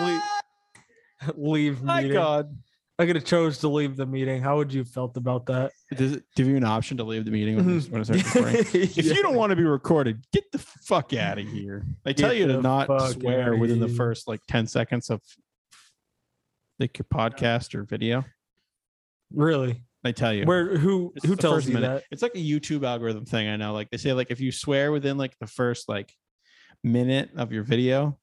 leave, leave My meeting. God. I could have chose to leave the meeting. How would you have felt about that? Does it give you an option to leave the meeting when, you- when it starts recording? If Yeah. you don't want to be recorded, get the fuck out of here. They tell Get you to not swear within the first like 10 seconds of like your podcast or video. really, They tell you. where who It's who tells first you minute. that? It's like a YouTube algorithm thing. I know. Like they say, like if you swear within like the first like minute of your video,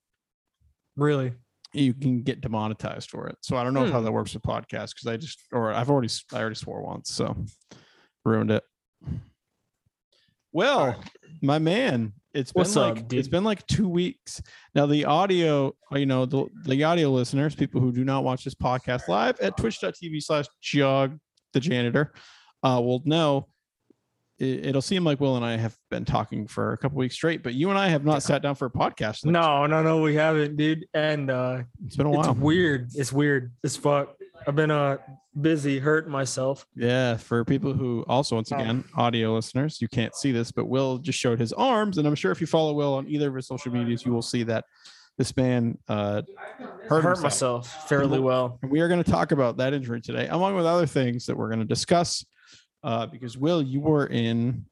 Really? You can get demonetized for it. So I don't know how Hmm. that works with podcasts because I just or I've already I already swore once, so ruined it. Well, my man, it's been What's like up, it's been like two weeks now. The audio, you know, the, the audio listeners, people who do not watch this podcast live at twitch.tv slash jog the janitor, uh, will know it'll seem like Will and I have been talking for a couple weeks straight, but you and I have not sat down for a podcast. No, no, no, we haven't, dude. And uh it's been a while. it's weird. It's weird as fuck. I've been uh busy hurting myself. Yeah, for people who also, once again, audio listeners, you can't see this, but Will just showed his arms, and I'm sure if you follow Will on either of his social medias, you will see that this man uh, hurt, hurt himself. myself fairly well. And we are going to talk about that injury today, along with other things that we're going to discuss. Uh, because Will, you were in.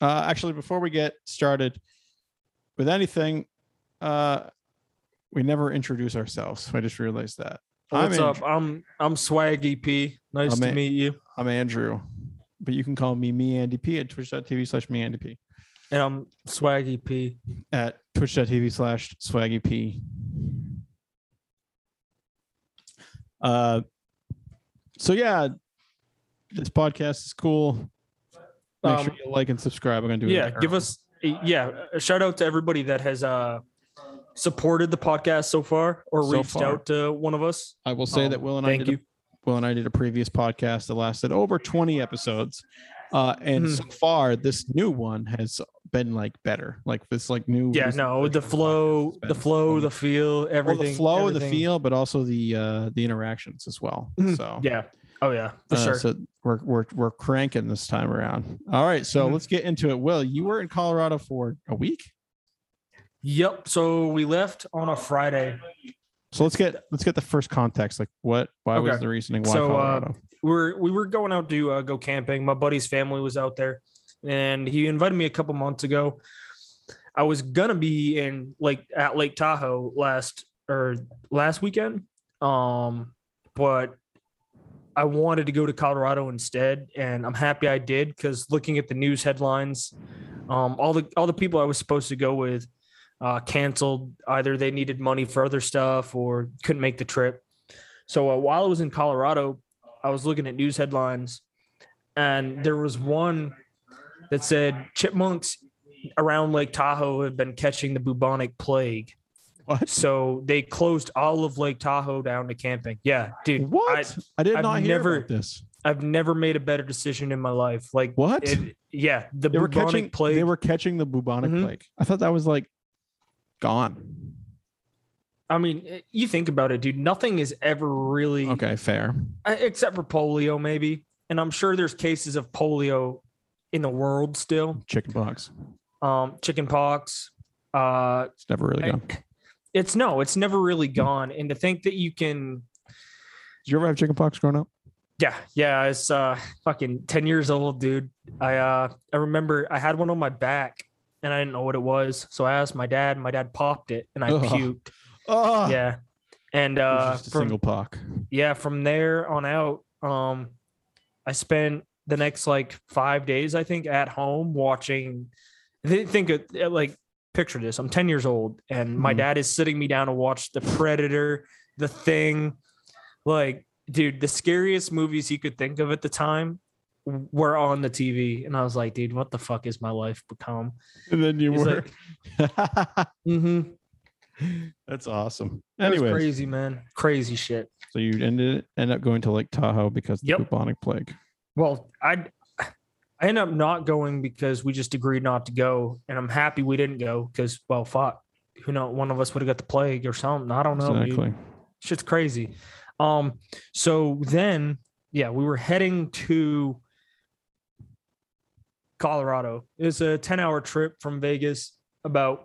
Uh, actually, before we get started with anything, uh, we never introduce ourselves. I just realized that. What's I'm up? I'm I'm Swaggy P. Nice I'm to An- meet you. I'm Andrew, but you can call me me Andy P at twitch.tv slash me Andy P And I'm Swaggy P. at twitch.tv slash swaggy P. Uh, so yeah, this podcast is cool. Make sure Um, you like and subscribe. I'm gonna do it. Yeah, give us yeah, a shout out to everybody that has uh supported the podcast so far or So reached far. out to one of us. I will say that Um, Will and I did you. A, Will and I did a previous podcast that lasted over 20 episodes. Uh, and Mhm. so far, this new one has been like better. Like this, like new. Yeah, no, the flow, the flow, the feel, well, everything. the flow, the feel, but also the uh the interactions as well. Mhm. So Yeah. Oh yeah, for uh, sure. So we're we're we're cranking this time around. All right, so Mhm. let's get into it. Will, you were in Colorado for a week, Yep. So we left on a Friday. so let's get let's get the first context. Like, what? Why was the reasoning? Why So, uh, We were we were going out to uh, go camping. My buddy's family was out there, and he invited me a couple months ago. I was gonna be in like at Lake Tahoe last or last weekend, um, but I wanted to go to Colorado instead, and I'm happy I did because looking at the news headlines, um, all the all the people I was supposed to go with uh, canceled. Either they needed money for other stuff or couldn't make the trip. So uh, while I was in Colorado, I was looking at news headlines, and there was one that said chipmunks around Lake Tahoe have been catching the bubonic plague. What? So they closed all of Lake Tahoe down to camping. Yeah, dude. What? I, did I've not hear never- about this. I've never made a better decision in my life. Like What? it- yeah, the they were bubonic catching. plague. They were catching the bubonic Mhm. plague. I thought that was like gone. I mean, eh, you think about it, dude. Nothing is ever really Okay, fair. except for polio, maybe. And I'm sure there's cases of polio in the world still. Chickenpox. Um, chicken pox. Uh, It's never really gone. It's no, it's never really gone. And to think that you can, Did you ever have chicken pox growing up? yeah, yeah, it's uh fucking 10 years old, dude. I uh I remember I had one on my back and I didn't know what it was. So I asked my dad, my dad popped it and I Ugh. puked. Oh, Yeah. And uh just a from, single pock. yeah, from there on out, um, I spent the next like five days, I think, at home watching. th- Think of like picture this: I'm 10 years old, and my Mhm. dad is sitting me down to watch The Predator, The Thing. Like, dude, the scariest movies he could think of at the time were on the TV, and I was like, dude, what the fuck is my life become? And then you He's were. Mm-hmm. That's awesome. Anyways, Anyway, crazy man, crazy shit. so you ended end up going to Lake Tahoe because of the Yep. bubonic plague. Well, I I ended up not going because we just agreed not to go, and I'm happy we didn't go because well, fuck, who know, one of us would have got the plague or something. I don't know. dude. Exactly. Shit's crazy. Um, so then, yeah, we were heading to Colorado. It's a 10 hour trip from Vegas about.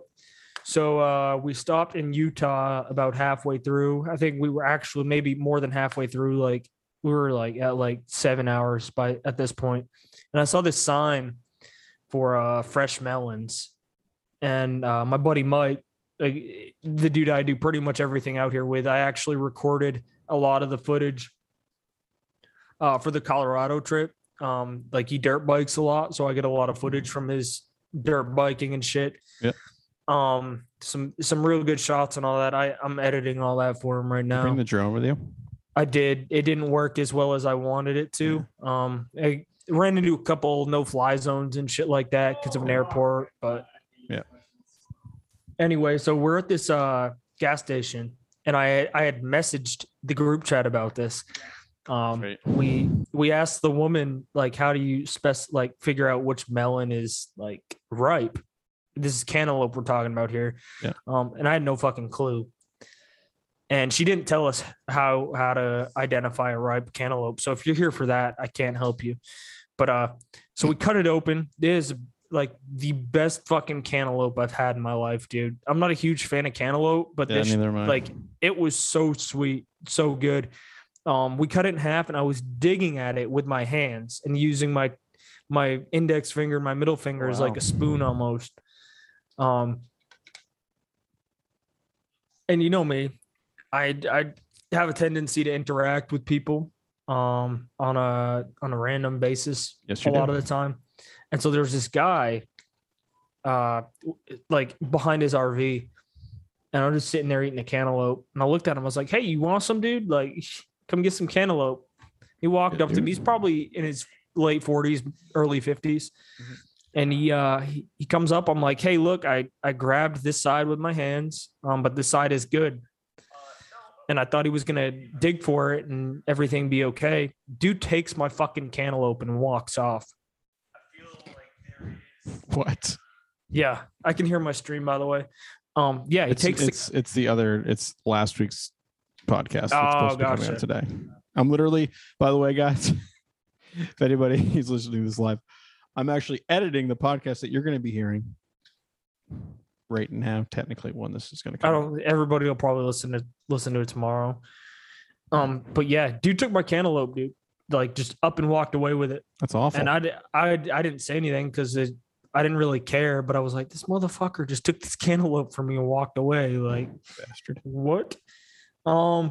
So uh, we stopped in Utah about halfway through. I think we were actually maybe more than halfway through. Like we were like at like seven hours by at this point, and I saw this sign for uh, fresh melons, and uh, my buddy Mike, like the dude I do pretty much everything out here with, I actually recorded a lot of the footage uh, for the Colorado trip. Um, like he dirt bikes a lot, so I get a lot of footage from his dirt biking and shit. Yep. Um, some some real good shots and all that. I I'm editing all that for him right now. Bring the drone with you. I did. It didn't work as well as I wanted it to. Um, I ran into a couple no fly zones and shit like that because of an airport. But Yeah. Anyway, so we're at this uh gas station, and I I had messaged the group chat about this. Um, Right. we we asked the woman like, how do you spec like figure out which melon is like ripe? This is cantaloupe we're talking about here. Yeah. Um, and I had no fucking clue and she didn't tell us how how to identify a ripe cantaloupe. So if you're here for that, I can't help you. But uh, so we cut it open. It is like the best fucking cantaloupe I've had in my life, dude. I'm not a huge fan of cantaloupe, but Yeah, this neither am I. like it was so sweet, so good. Um, we cut it in half, and I was digging at it with my hands and using my my index finger, my middle finger is like a spoon almost. Um, and you know me, I I have a tendency to interact with people um on a on a random basis yes, a do. lot of the time. And so there's this guy uh like behind his RV and I'm just sitting there eating a cantaloupe and I looked at him I was like, "Hey, you want some dude? Like come get some cantaloupe." He walked Yeah, up to me. He's probably in his late 40s, early 50s. Mhm. And he uh he, he comes up I'm like, "Hey, look, I I grabbed this side with my hands, um but this side is good." And I thought he was gonna dig for it and everything be okay. Dude takes my fucking cantaloupe and walks off. What? Yeah, I can hear my stream by the way. Um, yeah, he It's, takes the, it's it's the other. It's last week's podcast. That's Oh, supposed to be coming gotcha. out today. I'm literally. By the way, guys, if anybody is listening to this live, I'm actually editing the podcast that you're going to be hearing right now. Technically, when this is going to come. I don't. Everybody will probably listen to listen to it tomorrow. Um, but yeah, dude took my cantaloupe, dude. Like just up and walked away with it, That's awful. and I I I didn't say anything because I didn't really care. But I was like, this motherfucker just took this cantaloupe from me and walked away. Like Bastard. what? Um,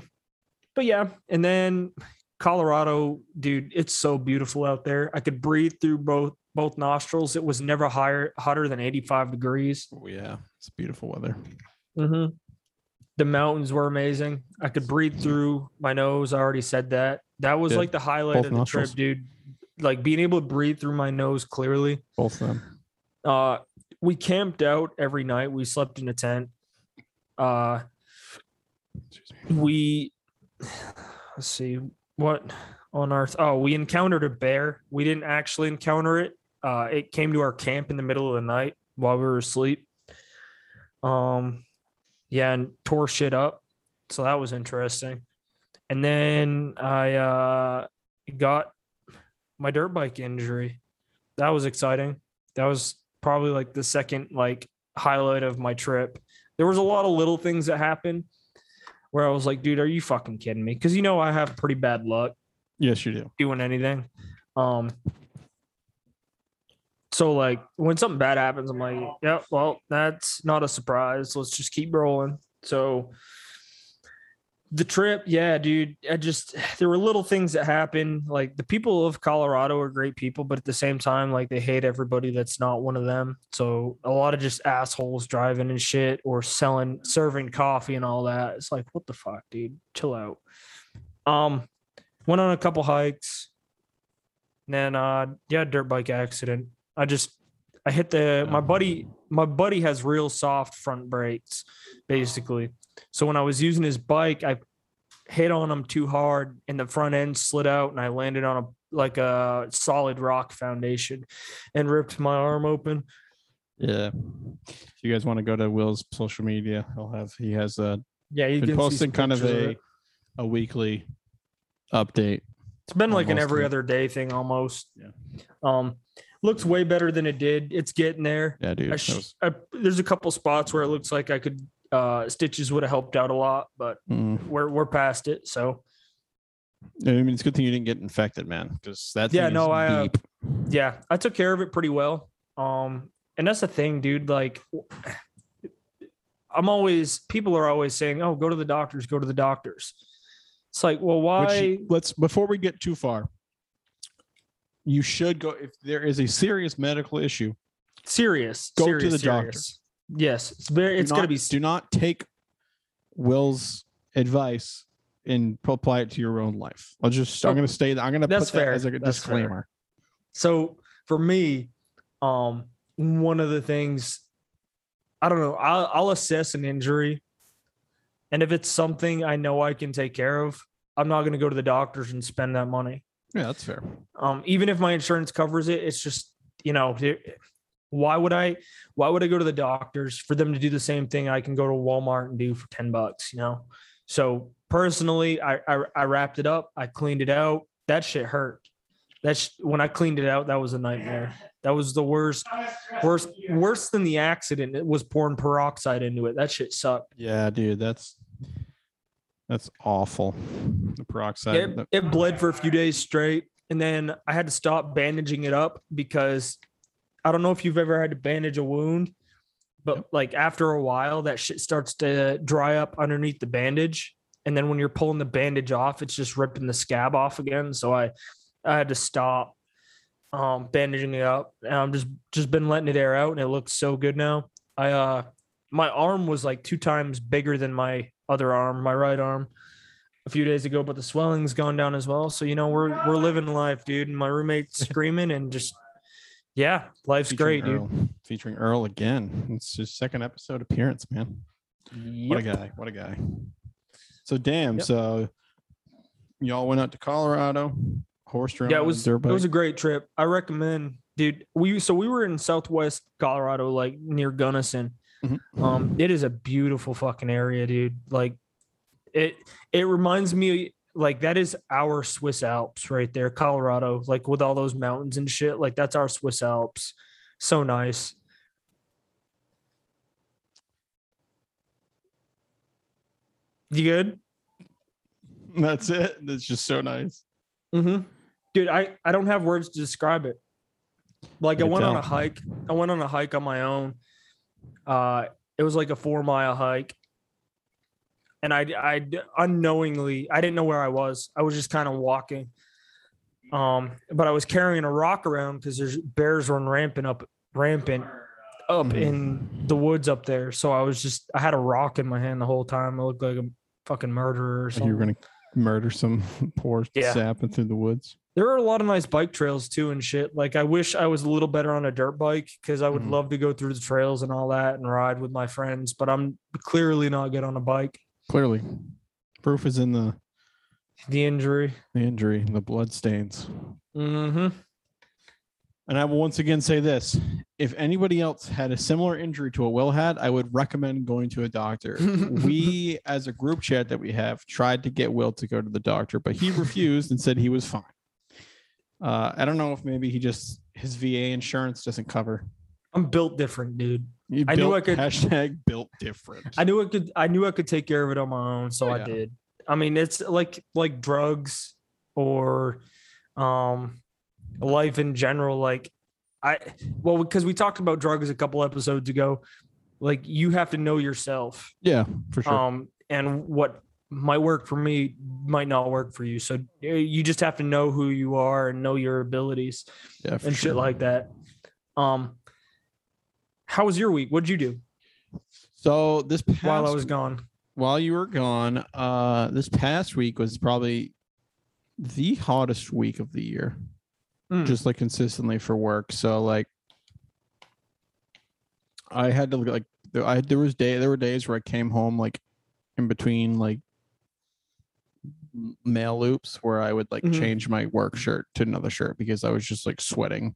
but yeah, and then Colorado, dude, it's so beautiful out there. I could breathe through both both nostrils. It was never higher hotter than 85 degrees. Oh, yeah, it's beautiful weather. Mm-hmm. The mountains were amazing. I could breathe through my nose. I already said that. That was like the highlight both of the nostrils. trip, dude. Like being able to breathe through my nose clearly. Both of them. Uh, we camped out every night. We slept in a tent. Uh, we let's see what on earth. Oh, we encountered a bear. We didn't actually encounter it. Uh, it came to our camp in the middle of the night while we were asleep. Um, yeah, and tore shit up. So that was interesting. And then I uh got my dirt bike injury. That was exciting. That was probably like the second like highlight of my trip. There was a lot of little things that happened where I was like, dude, are you fucking kidding me? Because you know I have pretty bad luck Yes, you do. doing anything. Um so like when something bad happens, I'm like, yeah, well, that's not a surprise. Let's just keep rolling. So the trip, yeah, dude. I just there were little things that happened. Like the people of Colorado are great people, but at the same time, like they hate everybody that's not one of them. So a lot of just assholes driving and shit or selling serving coffee and all that. It's like, what the fuck, dude? Chill out. Um went on a couple hikes. And then uh yeah, dirt bike accident. I just I hit the my buddy my buddy has real soft front brakes, basically. So when I was using his bike, I hit on him too hard and the front end slid out and I landed on a like a solid rock foundation and ripped my arm open. Yeah. If you guys want to go to Will's social media, he'll have he has a Yeah, you been posting kind of a it. a weekly update. It's been like an every other day thing almost. Yeah. Um, looks way better than it did. It's getting there. Yeah, dude. I sh- was- I, there's a couple spots where it looks like I could uh stitches would have helped out a lot, but mm. we're we're past it. So I mean, it's a good thing you didn't get infected, man, because that's Yeah, no, I, uh, yeah, I took care of it pretty well. Um, and that's the thing, dude. Like, I'm always people are always saying, "Oh, go to the doctors, go to the doctors." It's like, well, why? Which, let's before we get too far. You should go if there is a serious medical issue. serious. Go to serious, the doctor. Yes, it's very. It's gonna be. Do not take Will's advice and apply it to your own life. I'll just. I'm going to stay. I'm going to put That's that fair. as a That's disclaimer. So for me, um, one of the things I don't know, I'll, I'll assess an injury, and if it's something I know I can take care of, I'm not going to go to the doctors and spend that money. Yeah, that's fair. Um, even if my insurance covers it, it's just you know, why would I? Why would I go to the doctors for them to do the same thing I can go to Walmart and do for ten bucks? You know. So personally, I I, I wrapped it up. I cleaned it out. That shit hurt. That's when I cleaned it out. That was a nightmare. That was the worst, worst, worse than the accident. It was pouring peroxide into it. That shit sucked. Yeah, dude, that's that's awful. The peroxide. It, it bled for a few days straight, and then I had to stop bandaging it up because I don't know if you've ever had to bandage a wound, but like after a while, that shit starts to dry up underneath the bandage, and then when you're pulling the bandage off, it's just ripping the scab off again. So I, I had to stop um bandaging it up, and I'm just just been letting it air out, and it looks so good now. I uh, my arm was like two times bigger than my other arm, my right arm a few days ago, but the swelling's gone down as well. So you know we're we're living life, dude. And my roommate's screaming and just yeah, life's featuring great, dude. Featuring Earl again. It's his second episode appearance, man. What a guy. What a guy. So damn. Yep. So y'all went out to Colorado, horsed around. Yeah, it was it was a great trip. I recommend, dude. We so we were in Southwest Colorado, like near Gunnison. Mhm. Um, it is a beautiful fucking area, dude. Like it it reminds me like that is our Swiss Alps right there, Colorado, like with all those mountains and shit. Like that's our Swiss Alps. So nice. You good? That's it. That's just so nice. Mm-hmm. Dude, I, I don't have words to describe it. Like I went on a hike. I went on a hike on my own. Uh, it was like a four mile hike, and I I unknowingly I didn't know where I was. I was just kind of walking. Um, but I was carrying a rock around because there's bears run rampant up rampant up in the woods up there. So I was just I had a rock in my hand the whole time. I looked like a fucking murderer or something. you were gonna murder some poor Yeah. sapping through the woods. There are a lot of nice bike trails too and shit. Like I wish I was a little better on a dirt bike because I would Mhm. love to go through the trails and all that and ride with my friends, but I'm clearly not good on a bike. Clearly. Proof is in the, The injury. the injury, the blood stains. Mm-hmm. And I will once again say this: if anybody else had a similar injury to what Will had, I would recommend going to a doctor. we, as a group chat that we have, tried to get Will to go to the doctor, but he refused and said he was fine. Uh, I don't know if maybe he just his VA insurance doesn't cover. I'm built different, dude. You I knew I could- hashtag built different. I knew I could I knew I could take care of it on my own, so Oh, I did. I mean, it's like like drugs or um life in general. Like I well, because we talked about drugs a couple episodes ago. Like you have to know yourself. yeah, for sure. um and what might work for me might not work for you so uh, you just have to know who you are and know your abilities yeah, and sure. shit like that um how was your week what'd you do so this past while i was gone while you were gone, uh, this past week was probably the hottest week of the year. Mm. just like consistently for work. So like I had to look like there- I there was day there were days where I came home like in between like mail loops where I would like Mhm. change my work shirt to another shirt because I was just like sweating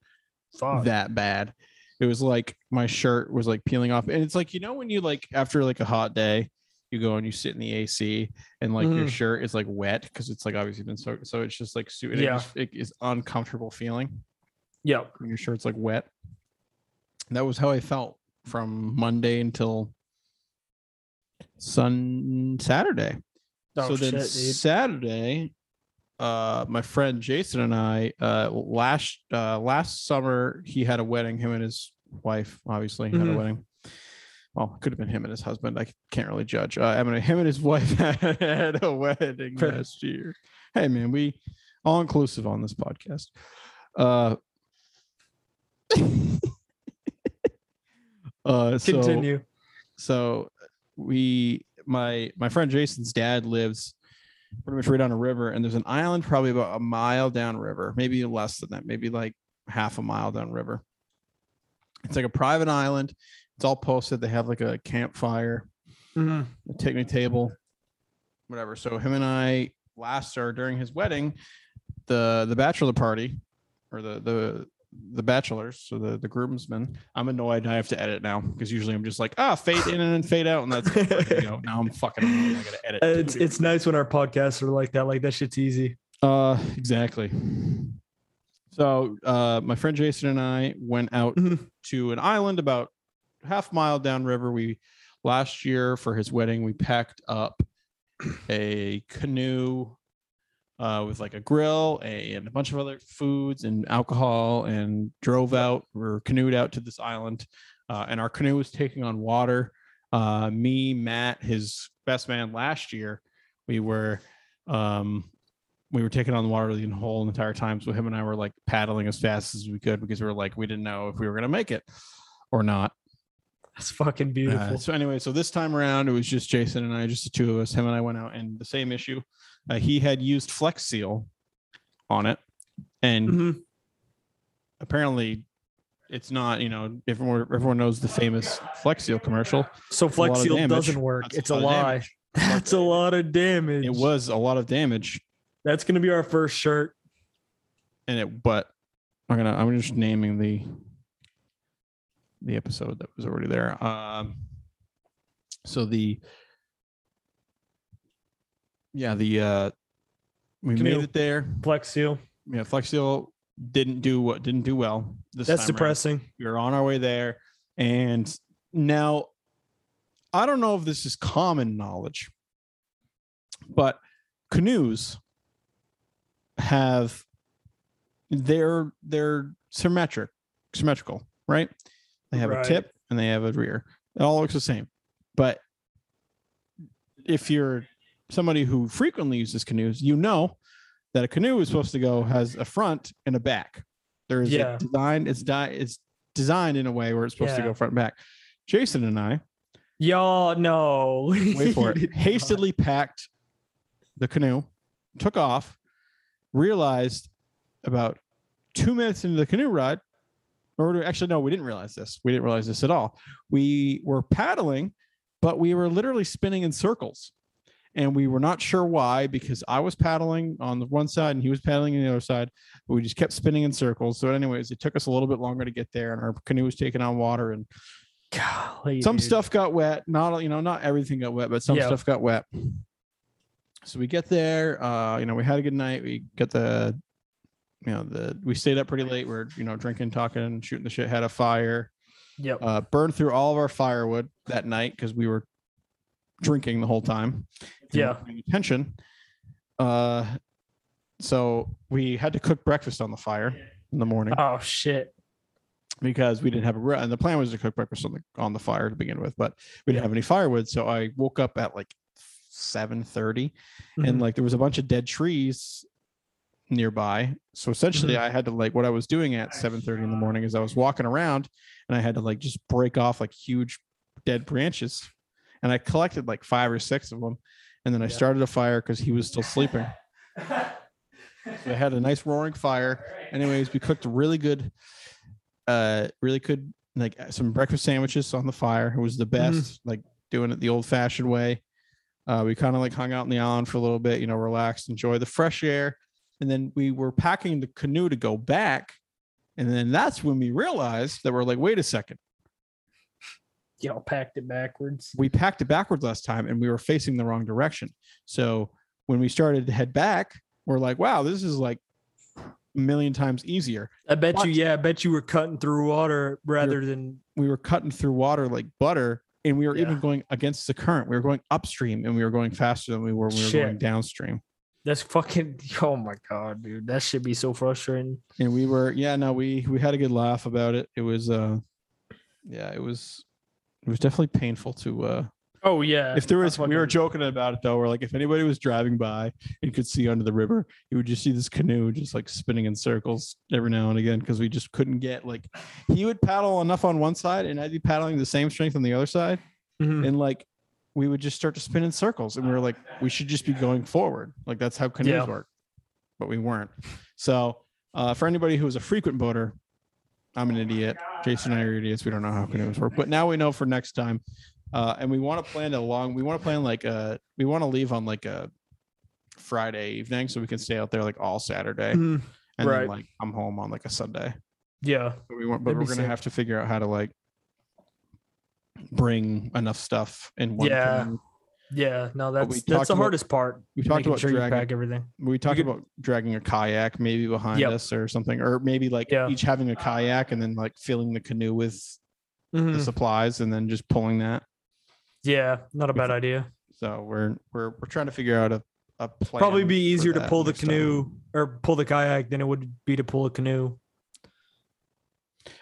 Fuck. that bad. It was like my shirt was like peeling off. And it's like, you know, when you like after like a hot day, you go and you sit in the AC and like your Mhm. shirt is like wet because it's like obviously been soaked. So it's just like su- and it Yeah. it is uncomfortable feeling. When your shirt's like wet. That was how I felt from Monday until Sun Saturday. Oh, so then shit. Saturday, uh, my friend Jason and I, uh, last uh, last summer he had a wedding. Him and his wife, obviously, had a Mhm. wedding. Well, it could have been him and his husband. I can't really judge. Uh, I mean, him and his wife had a wedding last year. Hey, man, we all inclusive on this podcast. Uh, uh, so, Continue. so we my my friend jason's dad lives pretty much right on a river and there's an island probably about a mile down river maybe less than that maybe like half a mile down river. It's like a private island. It's all posted. They have like a campfire Mhm. a picnic table whatever. So him and i last or during his wedding the the bachelor party or the the the bachelors so the the groomsmen i'm annoyed i have to edit now because usually i'm just like ah fade in and fade out and that's it. You know, now i'm fucking annoyed. i gotta edit It's it's nice when our podcasts are like that. Like that shit's easy. uh exactly so uh my friend jason and i went out Mhm. to an island about half mile downriver we last year for his wedding we packed up a canoe uh, with like a grill a, and a bunch of other foods and alcohol and drove out or canoed out to this island uh, and our canoe was taking on water. Uh, me matt his best man last year we were um, we were taking on the water the whole entire time so him and i were like paddling as fast as we could because we were like we didn't know if we were going to make it or not That's fucking uh, beautiful. so anyway, so this time around, it was just Jason and I, just the two of us. Him and I went out, and the same issue. Uh, he had used Flex Seal on it, and Mhm. apparently, it's not. You know, everyone everyone knows the famous Flex Seal commercial. So a Flex Seal doesn't work. That's it's a of lie. That's a lot of damage. It was a lot of damage, That's gonna be our first shirt. and it. But I'm gonna. I'm just naming the the episode that was already there. Um. So the yeah the uh we Canoe. made it there. Flex Seal. yeah, Flex Seal didn't do what didn't do well this That's time around. depressing. We were on our way there, and now I don't know if this is common knowledge, but canoes have they're they're symmetric symmetrical, right? They have Right. a tip and they have a rear. It all looks the same, but if you're somebody who frequently uses canoes, you know that a canoe is supposed to go has a front and a back. There's Yeah. a design. It's di- It's designed in a way where it's supposed to go front and back. Jason and I, Y'all no. wait for it, hastily packed the canoe, took off, realized about two minutes into the canoe ride, or actually, no, we didn't realize this. We didn't realize this at all. We were paddling, but we were literally spinning in circles. And we were not sure why because I was paddling on the one side and he was paddling on the other side. But we just kept spinning in circles. So, anyways, it took us a little bit longer to get there, and our canoe was taking on water, and Golly, some dude. stuff got wet not you know not everything got wet but some Yeah. stuff got wet so we get there uh you know we had a good night we got the you know the we stayed up pretty late we're you know drinking talking shooting the shit had a fire Yep. uh burned through all of our firewood that night because we were drinking the whole time Yeah. attention uh so we had to cook breakfast on the fire in the morning oh shit. because we didn't have a grill. And the plan was to cook breakfast on the on the fire to begin with, but we didn't Yeah. have any firewood. So I woke up at like seven thirty, Mhm. and like there was a bunch of dead trees nearby. So essentially, Mhm. I had to like what I was doing at seven thirty in the morning is I was walking around, and I had to like just break off like huge dead branches, and I collected like five or six of them, and then I Yeah. started a fire because he was still sleeping. So I had a nice roaring fire. Anyways, we cooked really good, uh, really good like uh, some breakfast sandwiches on the fire. It was the best, like doing it the old fashioned way. Uh, we kind of like hung out in the island for a little bit, you know, relaxed, enjoy the fresh air. And then we were packing the canoe to go back. And then that's when we realized that we're like, wait a second, Y'all packed it backwards. we packed it backwards last time and we were facing the wrong direction. So when we started to head back, we're like, wow, this is like a million times easier. I bet But- you, yeah, I bet you were cutting through water rather than We were cutting through water like butter, and we were even going against the current. We were going upstream, and we were going faster than we were when we were Shit. going downstream. That's fucking. Oh my god, dude, that should be so frustrating. And we were, yeah, no, we we had a good laugh about it. It was, uh, yeah, it was, it was definitely painful to. uh Oh yeah, If there was, we were joking about it though. We're like, if anybody was driving by and could see under the river, you would just see this canoe just like spinning in circles every now and again because we just couldn't get like. He would paddle enough on one side, and I'd be paddling the same strength on the other side, Mhm. and like we would just start to spin in circles and we were like we should just be going forward. Like that's how canoes Yeah. work. But we weren't. So uh, for anybody who is a frequent boater i'm an idiot. Jason and i are idiots. We don't know how canoes work. But now we know for next time. Uh, and we want to plan a long we want to plan like a we want to leave on like a friday evening so we can stay out there like all saturday Mhm. and right. then like come home on like a sunday. Yeah, but we want but That'd we're gonna sick. have to figure out how to like bring enough stuff in one Yeah. canoe. yeah. No, that's that's the about- hardest part. we talked about sure you dragging pack everything. we talked could- about dragging a kayak maybe behind Yep. us or something or maybe like Yeah. each having a kayak and then like filling the canoe with the Mhm. supplies and then just pulling that Yeah, not a bad could- idea. so we're we're we're trying to figure out a, a plan Probably be easier to pull the next time. canoe or pull the kayak than it would be to pull a canoe.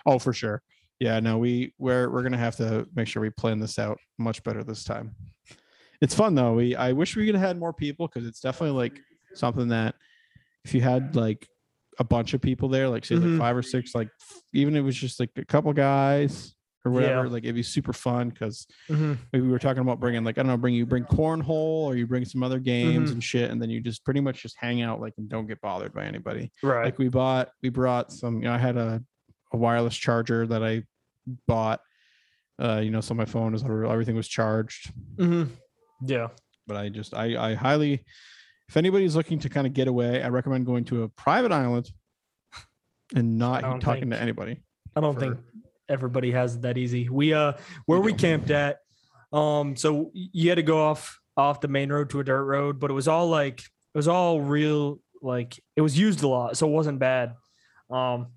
oh for sure yeah no we we're we're gonna have to make sure we plan this out much better this time it's fun though we i wish we could have had more people because it's definitely like something that if you had like a bunch of people there like say Mhm. like five or six like even if it was just like a couple guys or whatever Yeah. like it'd be super fun because Mhm. maybe we were talking about bringing like i don't know bring you bring cornhole or you bring some other games Mhm. and shit and then you just pretty much just hang out like and don't get bothered by anybody Right. like we bought we brought some you know i had a, a wireless charger that i bought uh you know so my phone is everything was charged Mhm. Yeah. but i just i i highly if anybody's looking to kind of get away i recommend going to a private island and not talking to anybody I don't for- think everybody has it that easy. We uh where we do. camped at, um, so you had to go off off the main road to a dirt road, but it was all like it was all real like it was used a lot, so it wasn't bad. Um,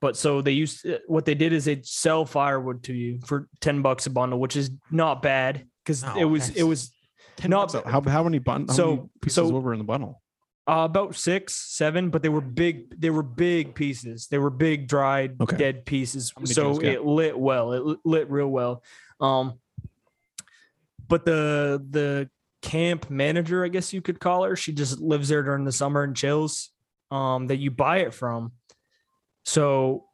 but so they used what they did is they'd sell firewood to you for ten bucks a bundle, which is not bad because No, it was it was 10 No, bucks how, how many bun how so- many pieces so- were in the bundle Uh, about six, seven, but they were big. They were big pieces. They were big, dried, Okay. dead pieces. So it lit well. It lit- lit real well. Um, but the the camp manager, I guess you could call her, she just lives there during the summer and chills. Um, that you buy it from. So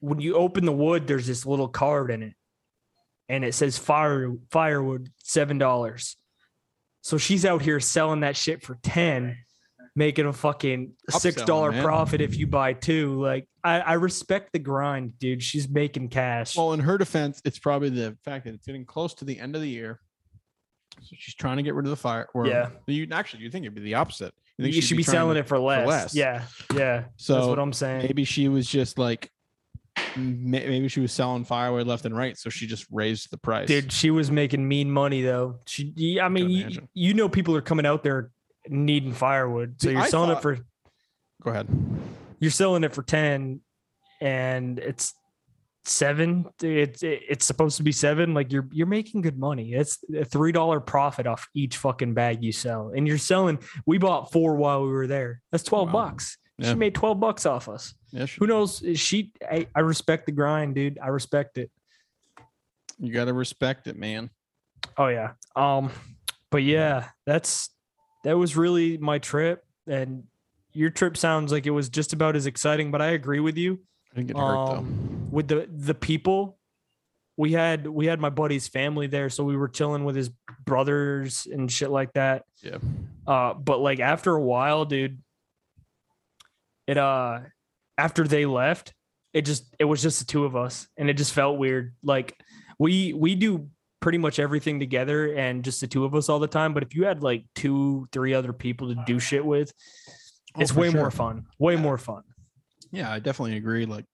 when you open the wood, there's this little card in it, and it says fire firewood seven dollars. So she's out here selling that shit for 10, making a fucking six dollar profit if you buy two. Like I, I respect the grind, dude. She's making cash. Well, in her defense, it's probably the fact that it's getting close to the end of the year. So she's trying to get rid of the fire. Or Yeah. You actually you think it'd be the opposite. You you should be selling it for less. less. Yeah, yeah. So that's what I'm saying. maybe she was just like maybe she was selling firewood left and right, so she just raised the price. Dude, she was making mean money though. She, I mean, you, you know, people are coming out there needing firewood, so See, you're I selling thought- it for Go ahead. you're selling it for 10 and it's seven it's it's supposed to be seven like you're you're making good money. It's a three dollar profit off each fucking bag you sell. And you're selling we bought four while we were there. That's 12 Wow. bucks. Yeah. she made 12 bucks off us. Yeah, who knows? She I, I respect the grind dude. I respect it. You gotta respect it, man. oh yeah. Um but yeah that's that was really my trip. And your trip sounds like it was just about as exciting but i agree with you. I didn't get hurt though. With the the people we had we had my buddy's family there so we were chilling with his brothers and shit like that Yeah. uh but like after a while dude it uh after they left it just it was just the two of us and it just felt weird like we we do pretty much everything together and just the two of us all the time but if you had like two three other people to do shit with Oh, it's way sure. more fun way more fun Yeah, I definitely agree. Like,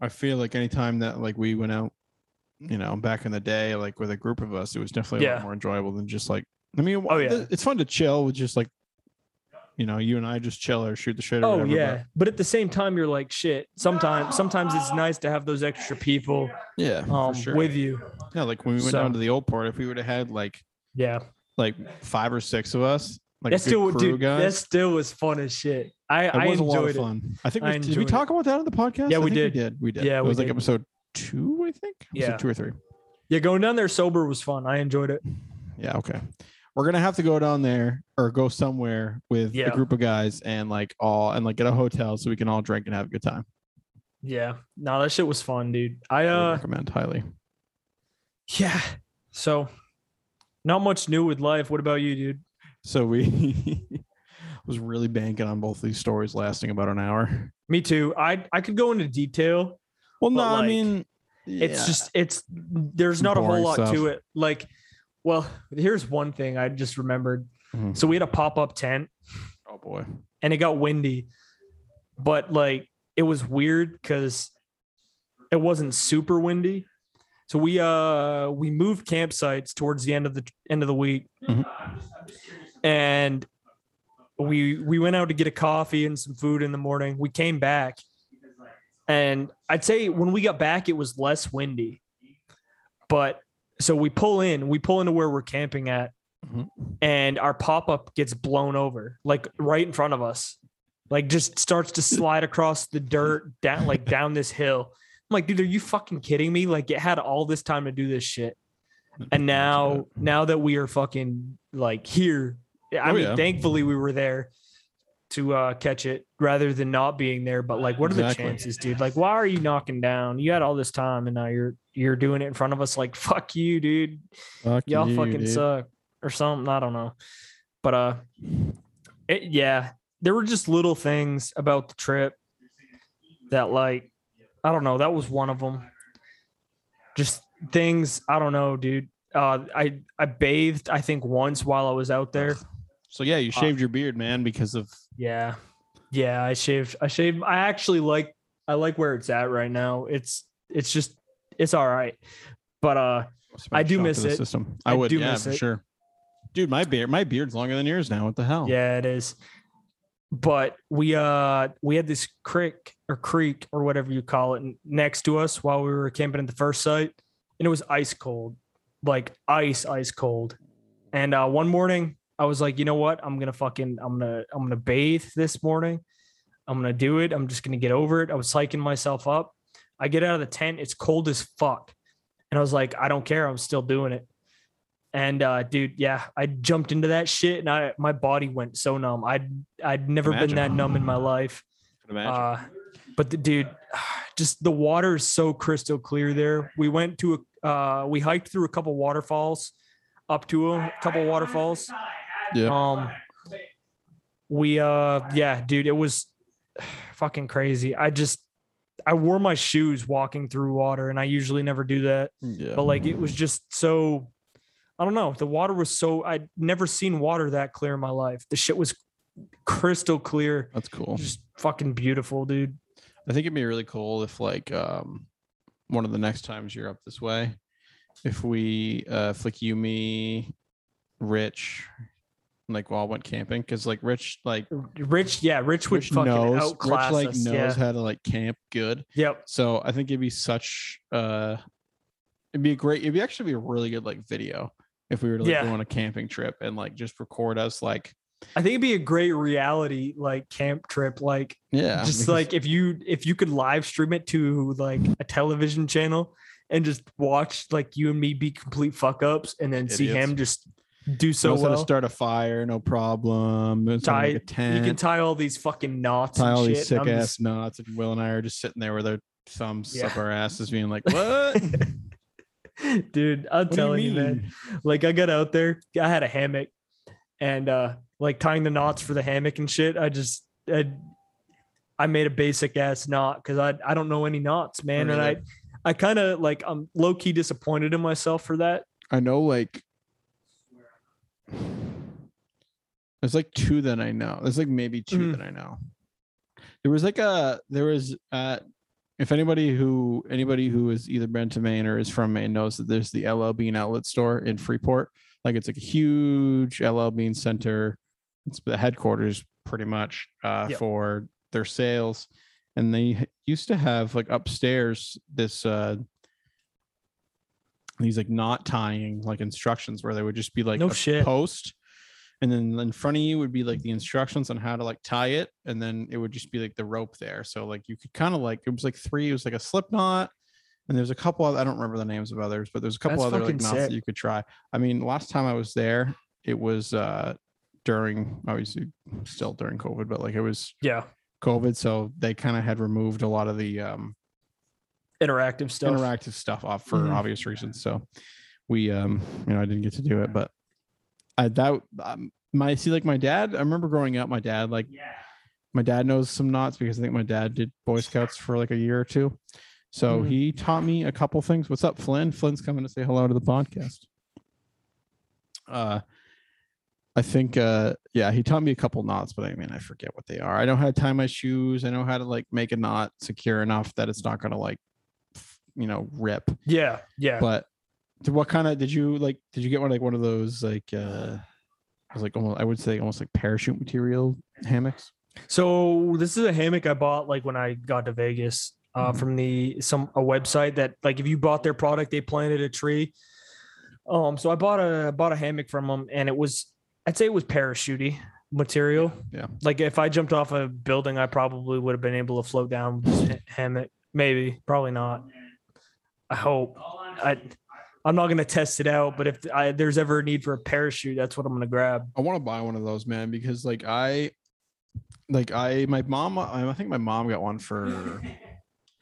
I feel like anytime that like we went out, you know, back in the day, like with a group of us, it was definitely a Yeah. lot more enjoyable than just like. I mean, Oh, yeah. it's fun to chill with just like you know, you and I just chill or shoot the shit. Or Oh whatever, yeah, but at the same time, you're like shit. Sometimes, sometimes it's nice to have those extra people but yeah, um, for sure. with you. yeah, like when we went So- down to the old port, if we would have had like Yeah, like five or six of us, like that still, dude, that still was fun as shit. I, It I was a lot of enjoyed it. fun. I think I we, did we enjoyed talk about that on the podcast? Yeah, we did. We did. We did. Yeah, it was like did. episode two, I think. Episode Yeah. two or three. Yeah, going down there sober was fun. I enjoyed it. Yeah, okay. We're gonna have to go down there or go somewhere with Yeah. a group of guys and like all and like get a hotel so we can all drink and have a good time. Yeah, no, that shit was fun, dude. I I uh, recommend highly. yeah. So, not much new with life. What about you, dude? So we was really banking on both these stories lasting about an hour. Me too. I I could go into detail. Well, no, I like, mean It's yeah. just it's there's not a whole lot stuff. to it. Like, well, here's one thing I just remembered. Mhm. So we had a pop up tent. oh boy. and it got windy but like it was weird because it wasn't super windy so we uh we moved campsites towards the end of the end of the week Mhm. And we we went out to get a coffee and some food in the morning. We came back and i'd say when we got back it was less windy. But so we pull in we pull into where we're camping at Mhm. and our pop-up gets blown over like right in front of us. Like just starts to slide across the dirt down like down this hill. I'm like dude are you fucking kidding me? Like it had all this time to do this shit. And now now that we are fucking like here i Oh, mean yeah. thankfully we were there to uh catch it rather than not being there but like what are Exactly. the chances dude? Like why are you knocking down? You had all this time and now you're you're doing it in front of us like fuck you dude. Fuck y'all you, fucking dude. suck or something i don't know. But uh it, yeah there were just little things about the trip that like i don't know that was one of them just things i don't know dude. Uh i i bathed i think once while i was out there So yeah, you shaved your beard, man, because of yeah yeah i shaved i shaved i actually like i like where it's at right now it's it's just it's all right but uh I do miss it. System. I, I would, do yeah, for it. sure. Dude, my beard, my beard's longer than yours now. What the hell? Yeah, it is. But we uh we had this creek or creek or whatever you call it next to us while we were camping at the first site, and it was ice cold, like ice ice cold. And uh, one morning I was like, you know what? I'm gonna fucking I'm gonna I'm gonna bathe this morning. I'm gonna do it. I'm just gonna get over it. I was psyching myself up. I get out of the tent. It's cold as fuck, and I was like, I don't care. I'm still doing it. And uh, dude, yeah, I jumped into that shit, and I my body went so numb. I'd I'd never been that numb in my life. Uh, but the dude, just the water is so crystal clear there. We went to a uh, we hiked through a couple waterfalls, up to a couple waterfalls. Yeah. Um, we uh, yeah, dude, it was fucking crazy. I just I wore my shoes walking through water, and I usually never do that yeah. but like it was just so I don't know. The water was so I'd never seen water that clear in my life. The shit was crystal clear, That's cool. just fucking beautiful, dude. I think it'd be really cool if like um one of the next times you're up this way, if we uh if like you, me, Rich, like all went camping because like Rich like Rich, yeah, Rich would Rich fucking knows outclass Rich like us. knows yeah. how to like camp good. Yep. So I think it'd be such uh it'd be a great it'd be actually be a really good like video if we were to like, Yeah. go on a camping trip and like just record us like I think it'd be a great reality like camp trip. Like yeah just because- like if you if you could live stream it to like a television channel and just watch like you and me be complete fuck ups and then see him just do so knows how to start a fire no problem knows how to make a Tie- tent You can tie all these fucking knots tie and all shit. these sick I'm ass just- knots and Will and I are just sitting there with our thumbs up our asses being like what Dude, I'm What do you telling you, man. Like I got out there, I had a hammock and uh like tying the knots for the hammock and shit. I just I, I made a basic ass knot because I I don't know any knots, man. And I I kind of like I'm low key disappointed in myself for that. I know like there's like two that I know. There's like maybe 2 Mhm. that I know. There was like a there was uh if anybody who anybody who has either been to Maine or is from Maine knows that there's the LL Bean outlet store in Freeport. Like it's like a huge LL Bean center. It's the headquarters pretty much uh, Yep. for their sales, and they used to have like upstairs this uh, these like knot tying like instructions where they would just be like No a shit. post. And then in front of you would be like the instructions on how to like tie it, and then it would just be like the rope there. So like you could kind of like it was like three. It was like a slip knot, and there's a couple. Of, I don't remember the names of others, but there's a couple That's other like knots that you could try. I mean, last time I was there, it was uh during obviously still during COVID, but like it was Yeah. COVID, so they kind of had removed a lot of the um Interactive stuff. interactive stuff off for Mhm. obvious reasons. So we um you know I didn't get to do it, but I that um, my see like my dad. I remember growing up, my dad like my dad knows some knots because I think my dad did Boy Scouts for like a year or two. So Mhm. he taught me a couple things. What's up, Flynn? Flynn's coming to say hello to the podcast. Uh I think uh yeah, he taught me a couple knots, but I mean I forget what they are. I know how to tie my shoes. I know how to like make a knot secure enough that it's not gonna like f- you know rip. Yeah. Yeah. But what kind of did you like did you get one like one of those like uh I was like almost I would say almost like parachute material hammocks? So this is a hammock I bought like when I got to Vegas uh, Mhm. from the some a website that like if you bought their product they planted a tree. Um, so I bought a bought a hammock from them and it was I'd say it was parachutey material. Yeah. Like if I jumped off a building, I probably would have been able to float down with this ha- hammock. Maybe, probably not. I hope. I I'm not gonna test it out, but if I, there's ever a need for a parachute, that's what I'm gonna grab. I want to buy one of those, man, because like I, like I, my mom, I I think my mom got one for,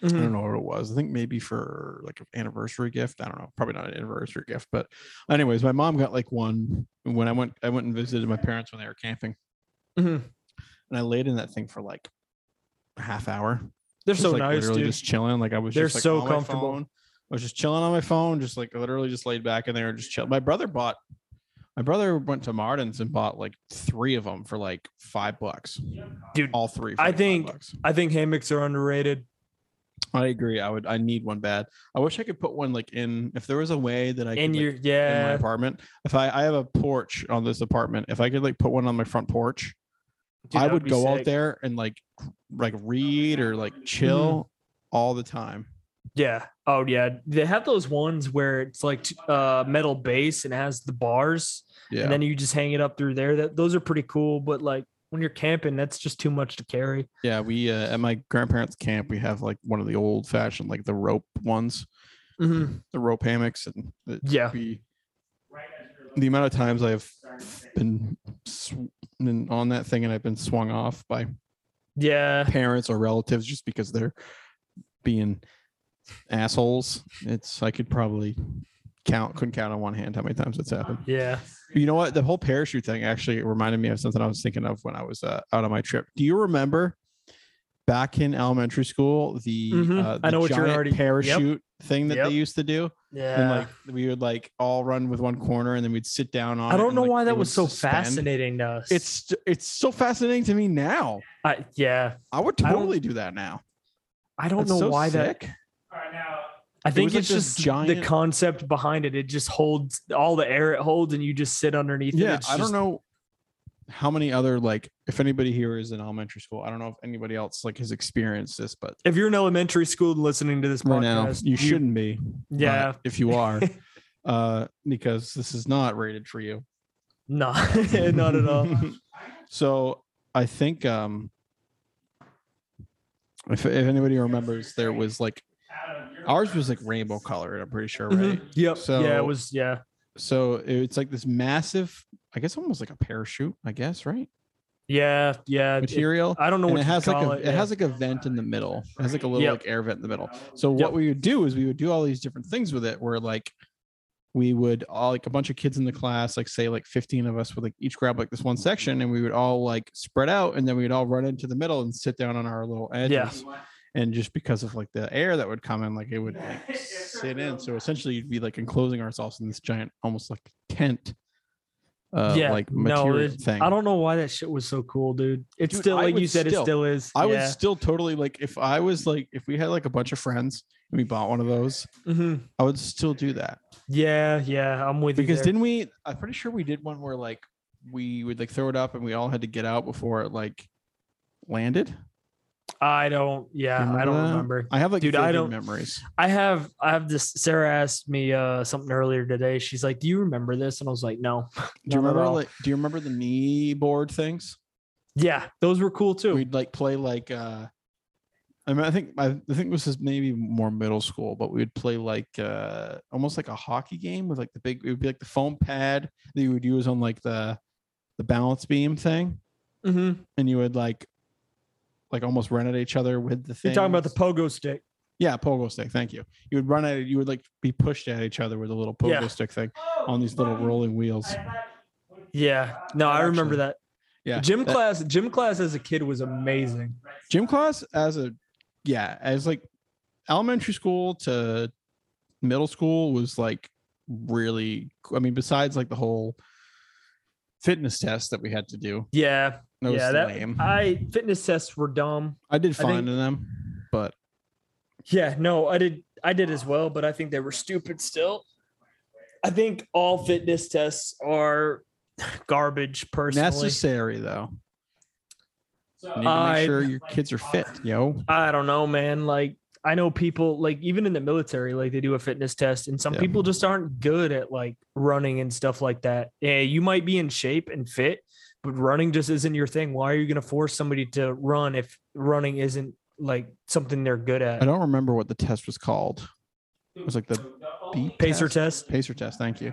I Mhm. don't know what it was. I think maybe for like an anniversary gift. I don't know, probably not an anniversary gift, but anyways, my mom got like one when I went, I went and visited my parents when they were camping, Mhm. and I laid in that thing for like a half hour. They're just, so like, nice, dude. just chilling. Like I was They're just like, so comfortable. I was just chilling on my phone, just like literally just laid back in there and just chill. My brother bought. My brother went to Martin's and bought like three of them for like five bucks. Dude, All three. for, I think- bucks. I think hammocks are underrated. I agree. I would. I need one bad. I wish I could put one like in. If there was a way that I In could, your like, in my yeah, apartment. If I I have a porch on this apartment, if I could like put one on my front porch, dude, I would be go out there and like like read or like chill mm-hmm. all the time. Yeah. Oh yeah. They have those ones where it's like uh metal base and it has the bars, Yeah. and then you just hang it up through there. That those are pretty cool. But like when you're camping, that's just too much to carry. Yeah, we uh, at my grandparents' camp we have like one of the old fashioned like the rope ones, Mhm. the rope hammocks, and Yeah. we the amount of times I've been, sw- been on that thing and I've been swung off by Yeah. parents or relatives just because they're being assholes. It's I could probably count couldn't count on one hand how many times it's happened. Yeah. You know what? The whole parachute thing actually reminded me of something I was thinking of when I was uh, out on my trip. Do you remember back in elementary school the, Mhm. uh, I the know what you're already- yep. parachute thing that Yep. they used to do? Yeah. And like we would like all run with one corner and then we'd sit down on. I don't know like, why that was so suspend. fascinating to us. It's it's so fascinating to me now. I, yeah. I would I totally do that now. I don't That's know so why that. Sick. I think was like it's this just the concept behind it. It just holds all the air it holds, and you just sit underneath it. Yeah, It's I don't know how many other like if anybody here is in elementary school. I don't know if anybody else like has experienced this, but If you're in elementary school and listening to this right now podcast, you shouldn't be. but Yeah. if you are, uh, because this is not rated for you. No, not at all. so I think um, if if anybody remembers, there was like ours was like rainbow colored. I'm pretty sure, right? Mhm. Yep. yeah, it was. Yeah. So it's like this massive, I guess almost like a parachute, I guess, right? Yeah. Yeah. it- Material. I don't know and what it has like a it. it yeah. has like a vent in the middle. It has like a little Yep. like air vent in the middle. So Yep. what we would do is we would do all these different things with it where like we would all like a bunch of kids in the class, like say like 15 of us would like each grab like this one section and we would all like spread out and then we would all run into the middle and sit down on our little edges. Yeah. And just because of like the air that would come in, like it would like sit in. So essentially you'd be like enclosing ourselves in this giant, almost like tent. Uh, yeah. like no, it- thing. I don't know why that shit was so cool, dude. It's Dude, still I like you said, still- it still is. I would still totally like if I was like if we had like a bunch of friends and we bought one of those, Mhm. I would still do that. Yeah. Yeah. I'm with Because you. Because didn't we? I'm pretty sure we did one where like we would like throw it up and we all had to get out before it like landed. I don't. Yeah, You I don't that? remember. I have like Dude, I don't- memories. I have. I have this. Sarah asked me uh something earlier today. She's like, "Do you remember this?" And I was like, "No." Do you remember like do you remember the knee board things? Yeah, those were cool too. We'd like play like uh I mean I think I, I think this is maybe more middle school, but we would play like uh almost like a hockey game with like the big it would be like the foam pad that you would use on like the the balance beam thing. mm-hmm. And you would like like almost run at each other with the thing. You're talking about the pogo stick. Yeah, pogo stick. Thank you. You would run at it. You would like be pushed at each other with a little pogo Yeah. stick thing on these little rolling wheels. Yeah. No, I remember Actually, that. Yeah, Gym that- class. Gym class as a kid was amazing. gym class as a yeah as like elementary school to middle school was like really i mean besides like the whole fitness test that we had to do Yeah. That was yeah. That lame I fitness tests were dumb. i did I fine think- in them but Yeah, no, I did I did as well, but I think they were stupid still. I think all fitness tests are garbage personally. necessary though you need to make I- sure your kids are fit yo I don't know, man. Like I know people like even in the military, like they do a fitness test, and some Yeah. people just aren't good at like running and stuff like that. Yeah, you might be in shape and fit, but running just isn't your thing. Why are you gonna force somebody to run if running isn't like something they're good at? i don't remember what the test was called it was like the Pacer test? test. pacer test thank you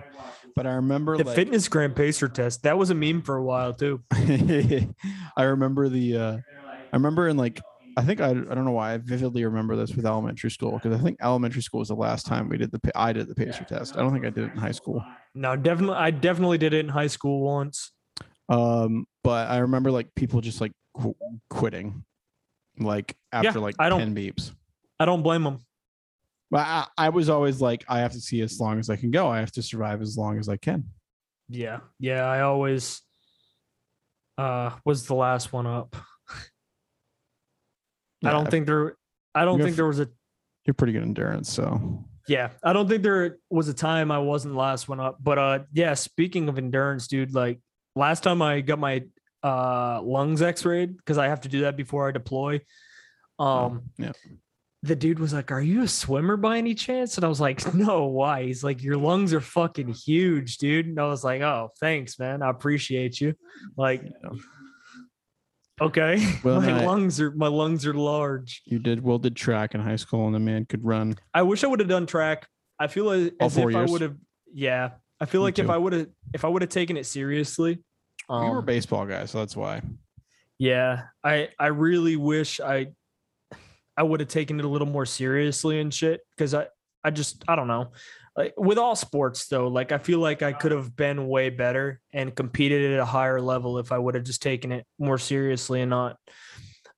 but i remember The like FitnessGram pacer test. That was a meme for a while too. I remember the uh I remember in like I think I, I don't know why I vividly remember this with elementary school because I think elementary school was the last time we did the I did the pacer test. I don't think I did it in high school. No, definitely I definitely did it in high school once. Um but I remember like people just like qu- quitting like after like I don't- 10 beeps. I don't blame them. But I, I was always like I have to see as long as I can go. I have to survive as long as I can. Yeah. Yeah. I always uh was the last one up. I don't think there I don't think have- there was a you're pretty good endurance, so yeah, I don't think there was a time I wasn't the last one up. But uh yeah, speaking of endurance, dude, like last time I got my uh lungs x-rayed, because I have to do that before I deploy. Um yeah. the dude was like, Are you a swimmer by any chance? And I was like, No, why? He's like, Your lungs are fucking huge, dude. And I was like, Oh, thanks, man. I appreciate you. Like, Yeah. okay. Well, my I- lungs are my lungs are large. you did well did track in high school and the man could run I wish I would have done track. I feel as, as if I would have. Yeah, I feel Me like if. I would have, if I would have taken it seriously. Um, we were baseball guys, so that's why. yeah, I I really wish I, I would have taken it a little more seriously and shit because I I just I don't know. Like with all sports though, like I feel like I could have been way better and competed at a higher level if I would have just taken it more seriously and not,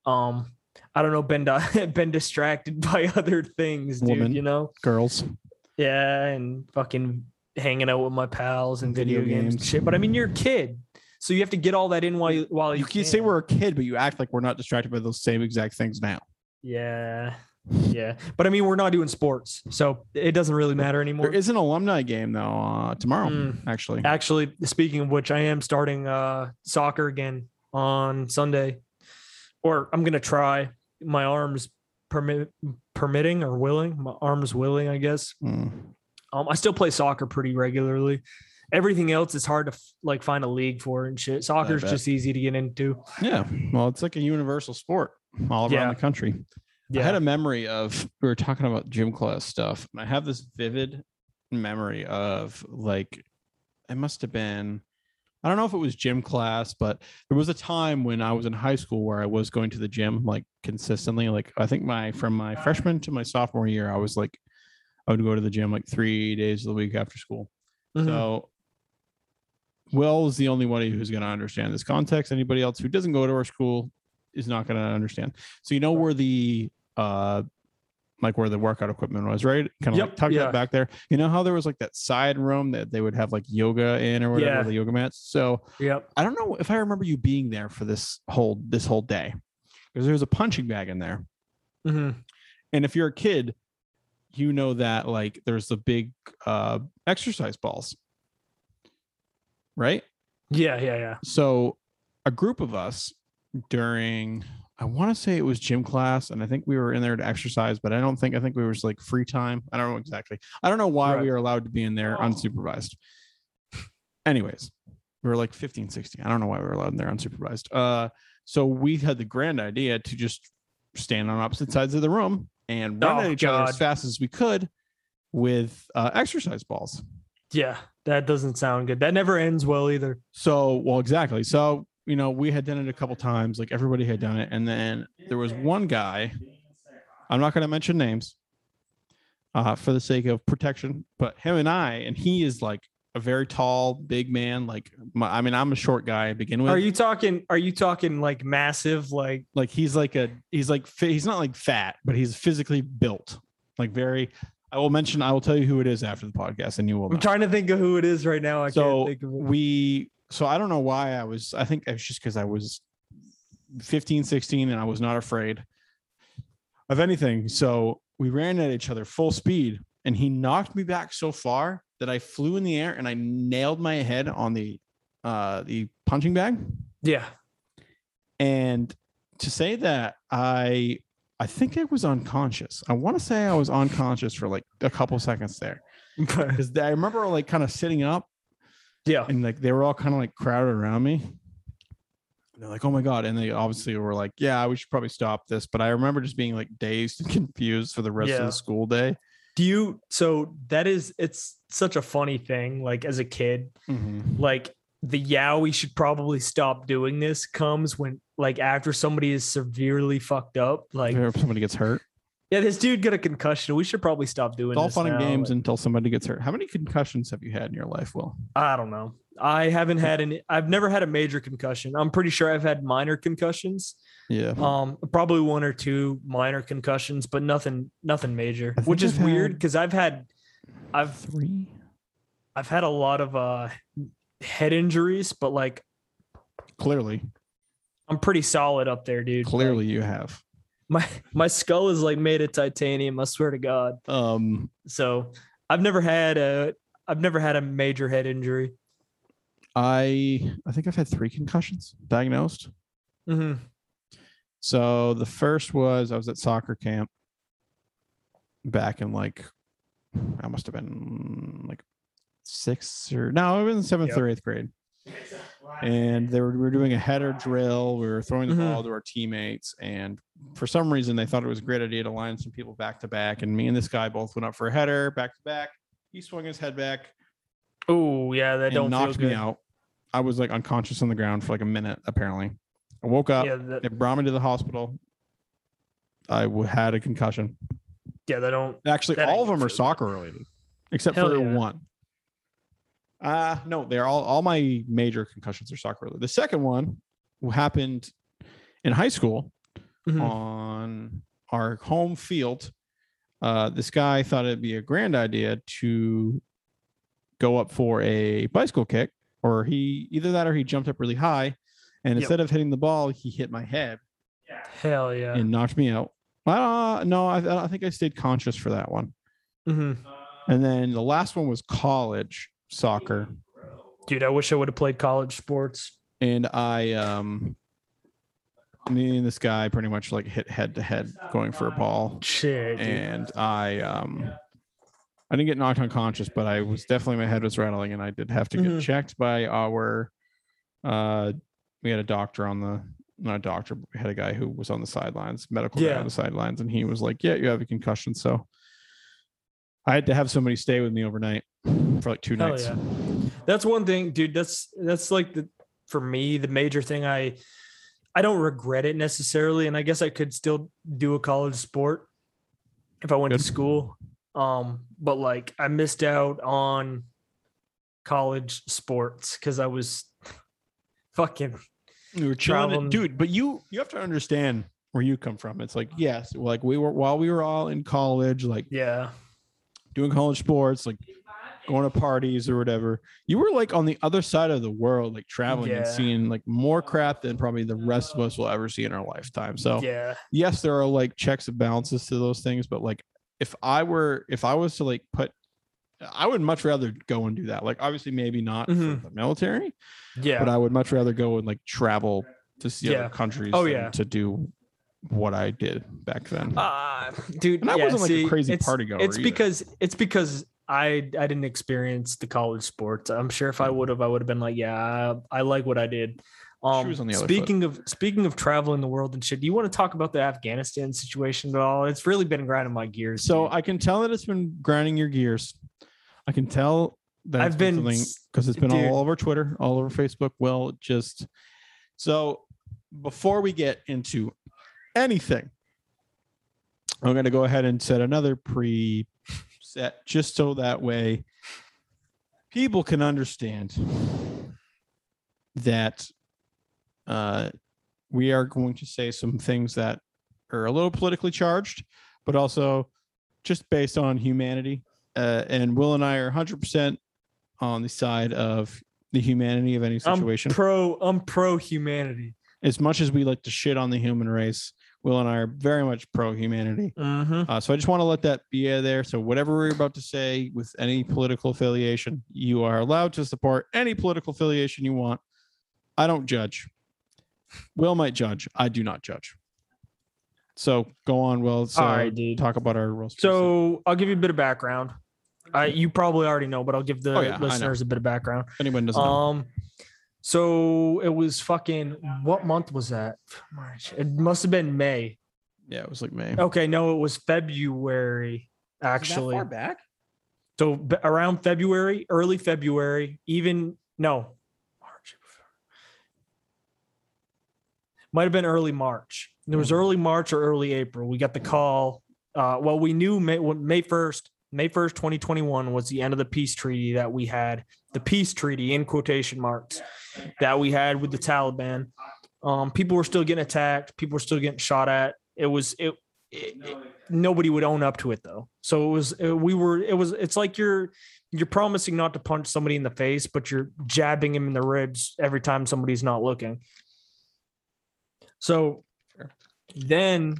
um, I don't know, been di- been distracted by other things, dude. Woman. You know. Girls. Yeah, and fucking hanging out with my pals and video, Video games and games. shit. But I mean, you're a kid, so you have to get all that in while you while you, You can say we're a kid, but you act like we're not distracted by those same exact things now. yeah, yeah. But I mean, we're not doing sports, so it doesn't really matter anymore. There is an alumni game though uh, tomorrow, Mm. actually. Actually, speaking of which, I am starting uh soccer again on Sunday, or I'm gonna try. My arms permit permitting or willing. My arms willing, I guess. Mm. Um, I still play soccer pretty regularly. Everything else is hard to like find a league for and shit. Soccer's just easy to get into. Yeah, well, it's like a universal sport all around Yeah. the country. Yeah. I had a memory of we were talking about gym class stuff, and I have this vivid memory of like it must have been I don't know if it was gym class, but there was a time when I was in high school where I was going to the gym like consistently. Like I think my from my freshman to my sophomore year, I was like I would go to the gym like three days of the week after school. Mhm. So Will is the only one who's going to understand this context. Anybody else who doesn't go to our school is not going to understand. So you know where the uh like where the workout equipment was, right? Kind of like tucked yeah. back there. You know how there was like that side room that they would have like yoga in or whatever Yeah. the yoga mats. So Yep. I don't know if I remember you being there for this whole this whole day because there was a punching bag in there. hmm And if you're a kid, you know that like there's the big uh exercise balls. Right? Yeah, yeah, yeah. So a group of us during I want to say it was gym class, and I think we were in there to exercise, but I don't think I think we was like free time. I don't know exactly. I don't know why Right. we were allowed to be in there unsupervised. Anyways, we were like 15, 16. I don't know why we were allowed in there unsupervised. Uh, so we had the grand idea to just stand on opposite sides of the room and run Oh, at each other as fast as we could with uh, exercise balls. Yeah, that doesn't sound good. That never ends well either. So, well, exactly. So, you know, we had done it a couple times, like everybody had done it. And then there was one guy, I'm not going to mention names uh, for the sake of protection, but him and I, and he is like a very tall, big man. Like, my, I mean, I'm a short guy to begin with. Are you talking? Are you talking like massive? Like like, he's like a, he's like, he's not like fat, but he's physically built, like very. I will mention, I will tell you who it is after the podcast, and you will. I'm know. trying to think of who it is right now. I so can't think of it. we so i don't know why i was i think it was just because i was 15 16 and i was not afraid of anything so we ran at each other full speed and he knocked me back so far that i flew in the air and i nailed my head on the uh the punching bag Yeah. and to say that i i think i was unconscious i want to say i was unconscious for like a couple seconds there because i remember like kind of sitting up yeah. and like they were all kind of like crowded around me. And they're like, "Oh my god!" And they obviously were like, "Yeah, we should probably stop this." But I remember just being like dazed and confused for the rest of the school day. Do you? So that is. It's such a funny thing. Like as a kid, mm-hmm. like the yeah, we should probably stop doing this comes when like after somebody is severely fucked up. Like If somebody gets hurt, yeah, this dude got a concussion. We should probably stop doing it's all fun and games Like, until somebody gets hurt. How many concussions have you had in your life, Will? I don't know. I haven't had any. I've never had a major concussion. I'm pretty sure I've had minor concussions. Yeah, Um, probably one or two minor concussions, but nothing, nothing major. Which is I've weird because I've had, I've three. I've had a lot of uh head injuries, but like Clearly, I'm pretty solid up there, dude. Like, clearly you have. my my skull is like made of titanium. I swear to God. Um, So I've never had a I've never had a major head injury. I I think I've had three concussions diagnosed. hmm So the first was I was at soccer camp back in like I must have been like sixth or no, it was in seventh Yep. or eighth grade. And they were we were doing a header drill. We were throwing the Mhm. ball to our teammates, and for some reason they thought it was a great idea to line some people back to back. And me and this guy both went up for a header back to back. He swung his head back Oh yeah, that don't knocked me out. I was like unconscious on the ground for like a minute. Apparently, I woke up. Yeah, that, They brought me to the hospital. I w- had a concussion. yeah, they don't. Actually, all of them are soccer related, except Hell for yeah. one. Uh no, they're all all my major concussions are soccer related. The second one happened in high school Mhm. on our home field. Uh, this guy thought it'd be a grand idea to go up for a bicycle kick, or he either that or he jumped up really high, and Yep. instead of hitting the ball, he hit my head Hell yeah. and knocked me out. Uh, no, I, I think I stayed conscious for that one. Mhm. And then the last one was college soccer, Dude, I wish I would have played college sports. and I um, me and this guy pretty much like hit head to head going for a ball. Shit. dude. and I um I didn't get knocked unconscious, but I was definitely my head was rattling, and I did have to get Mhm. checked by our uh we had a doctor on the not a doctor, but we had a guy who was on the sidelines, medical guy Yeah. on the sidelines, and he was like, "Yeah, you have a concussion." So I had to have somebody stay with me overnight for like two Hell nights. yeah. That's one thing, dude. That's that's like the for me the major thing. I I don't regret it necessarily, and I guess I could still do a college sport if I went Good. to school. Um, but like I missed out on college sports because I was fucking We were Traveling. dude. But you you have to understand where you come from. It's like yes, like we were while we were all in college, like yeah. doing college sports, like going to parties or whatever. You were like on the other side of the world, like traveling and seeing like more crap than probably the rest of us will ever see in our lifetime. So Yeah. yes, there are like checks and balances to those things, but like if I were if I was to like put I would much rather go and do that. Like obviously maybe not Mhm. for the military, Yeah. but I would much rather go and like travel to see Yeah. other countries Oh, yeah. to do what I did back then. Uh, dude, And I yeah, wasn't like a crazy party goer It's either. because it's because I I didn't experience the college sports. I'm sure if I would have, I would have been like, yeah, I, I like what I did. Um, Shoes on the other speaking of speaking of traveling the world and shit, do you want to talk about the Afghanistan situation at all? It's really been grinding my gears. So dude. I can tell that it's been grinding your gears. I can tell that I've been because it's been dude. all over Twitter, all over Facebook. Well, just so before we get into anything, I'm going to go ahead and set another preset just so that way people can understand that uh, we are going to say some things that are a little politically charged, but also just based on humanity. Uh, and Will and I are 100% on the side of the humanity of any situation. I'm pro I'm pro humanity. as much as we like to shit on the human race, Will and I are very much pro humanity. Mm-hmm. Uh, so I just want to let that be there. So whatever we're about to say with any political affiliation, you are allowed to support any political affiliation you want. I don't judge. Will might judge. I do not judge. So go on, Will. So All right, dude. talk about our rules. So I'll give you a bit of background. I you probably already know, but I'll give the Oh, yeah, listeners a bit of background. If anyone doesn't know. Um, so it was fucking what month was that? March. It must have been May. Yeah, it was like May. Okay, no, it was February actually. Far back? So b- around February, early February, even no, March. Might have been early March. It was Mhm. early March or early April. We got the call. Uh, well, we knew May May first, May first, twenty twenty one was the end of the peace treaty that we had. The peace treaty in quotation marks that we had with the Taliban. Um, people were still getting attacked. People were still getting shot at. It was it, it, it- nobody would own up to it though. So it was uh, we were it was it's like you're you're promising not to punch somebody in the face, but you're jabbing him in the ribs every time somebody's not looking. So then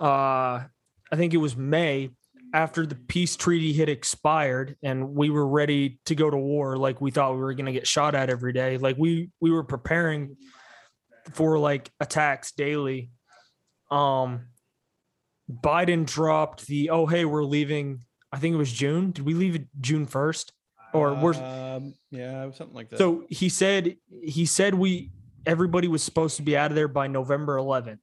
uh I think it was May after the peace treaty had expired and we were ready to go to war like we thought we were going to get shot at every day like we we were preparing for like attacks daily um Biden dropped the oh hey we're leaving I think it was June did we leave June 1st or we're um, yeah, something like that. so he said he said we everybody was supposed to be out of there by November 11th.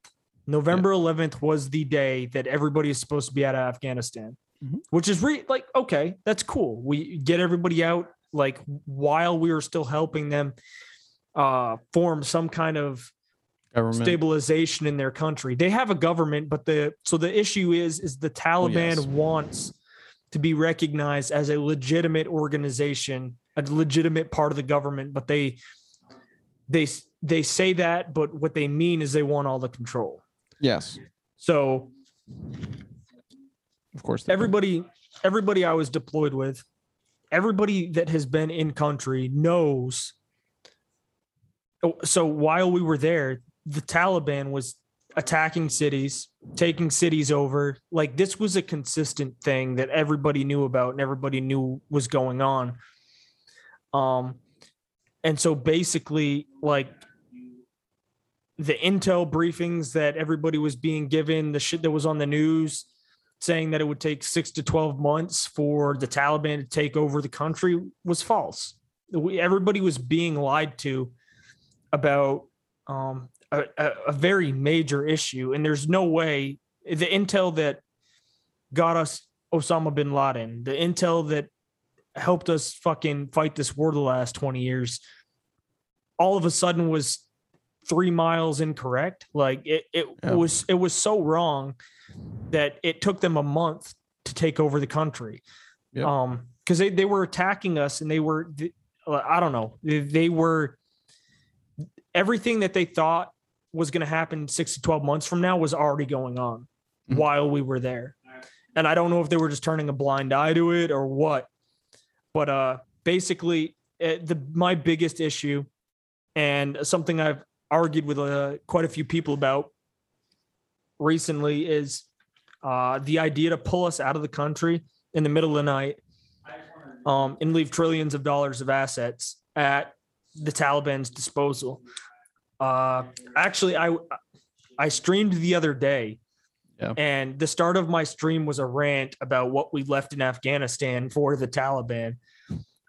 November 11th was the day that everybody is supposed to be out of Afghanistan, Mhm. which is re- like okay, that's cool. We get everybody out like while we were still helping them uh form some kind of government. stabilization in their country. They have a government, but the so the issue is is the Taliban yes. wants to be recognized as a legitimate organization, a legitimate part of the government, but they they they say that, but what they mean is they want all the control. Yes, So of course. do. everybody everybody I was deployed with, everybody that has been in country knows. Oh, So while we were there, the Taliban was attacking cities, taking cities over. Like this was a consistent thing that everybody knew about and everybody knew was going on. Um and so basically like the intel briefings that everybody was being given, the shit that was on the news, saying that it would take six to 12 months for the Taliban to take over the country was false. Everybody was being lied to about um, a, a, very major issue. And there's no way the intel that got us Osama bin Laden, the intel that helped us fucking fight this war the last 20 years, all of a sudden was three miles incorrect. Like it, it Yeah. was, it was so wrong that it took them a month to take over the country. Yep. Um, because they, they were attacking us and they were, I don't know, they, they were everything that they thought was going to happen six to 12 months from now was already going on Mhm. while we were there. And I don't know if they were just turning a blind eye to it or what. But uh, basically, it, the my biggest issue and something I've argued with uh, quite a few people about recently is uh, the idea to pull us out of the country in the middle of the night um, and leave trillions of dollars of assets at the Taliban's disposal. Uh, actually, I I streamed the other day, Yeah. and the start of my stream was a rant about what we left in Afghanistan for the Taliban.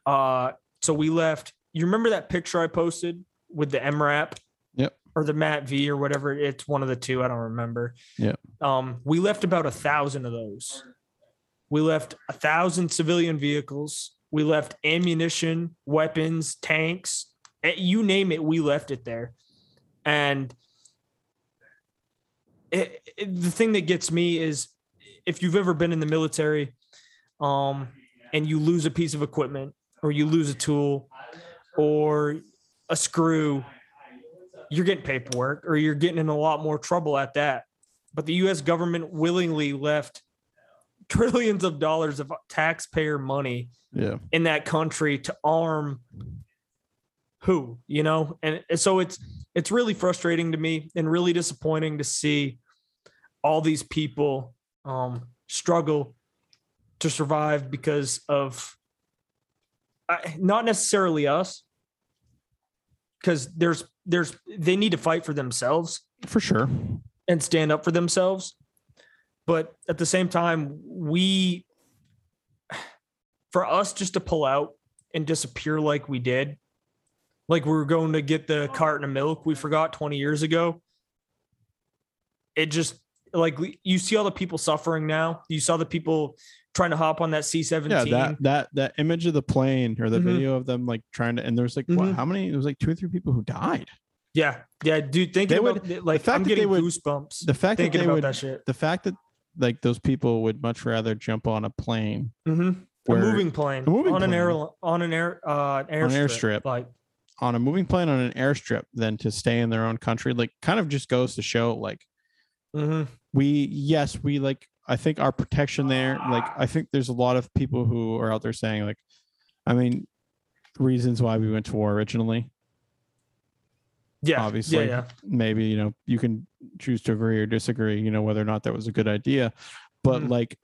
Uh, so we left. You remember that picture I posted with the MRAP? Or the M-ATV or whatever. It's one of the two. I don't remember. Yeah. Um, we left about a thousand of those. We left a thousand civilian vehicles. We left ammunition, weapons, tanks, eh, you name it. We left it there, and it, it- the thing that gets me is if you've ever been in the military, um, and you lose a piece of equipment or you lose a tool or a screw, you're getting paperwork or you're getting in a lot more trouble at that. But the US government willingly left trillions of dollars of taxpayer money Yeah. in that country to arm who, you know? And so it's it's really frustrating to me and really disappointing to see all these people um struggle to survive because of uh, not necessarily us because there's there's they need to fight for themselves For sure. and stand up for themselves. But at the same time, we, for us just to pull out and disappear like we did, like we were going to get the carton of milk we forgot 20 years ago. It just, like, you see all the people suffering now. You saw the people trying to hop on that C 17. Yeah, that that that image of the plane or the Mhm. video of them like trying to and there's like what, Mhm. how many? It was like two or three people who died. yeah. Yeah. Dude, thinking They about would- it, like, fact I'm that they getting would- goosebumps The fact that they would that shit. the fact that like those people would much rather jump on a plane hmm A moving plane a moving on an air on an air uh an an airstrip. airstrip. Like on a moving plane on an airstrip than to stay in their own country like kind of just goes to show like mhm. we yes we like i think our protection there like i think there's a lot of people who are out there saying like i mean reasons why we went to war originally yeah, obviously. yeah, yeah. maybe you know you can choose to agree or disagree you know whether or not that was a good idea but Mhm. like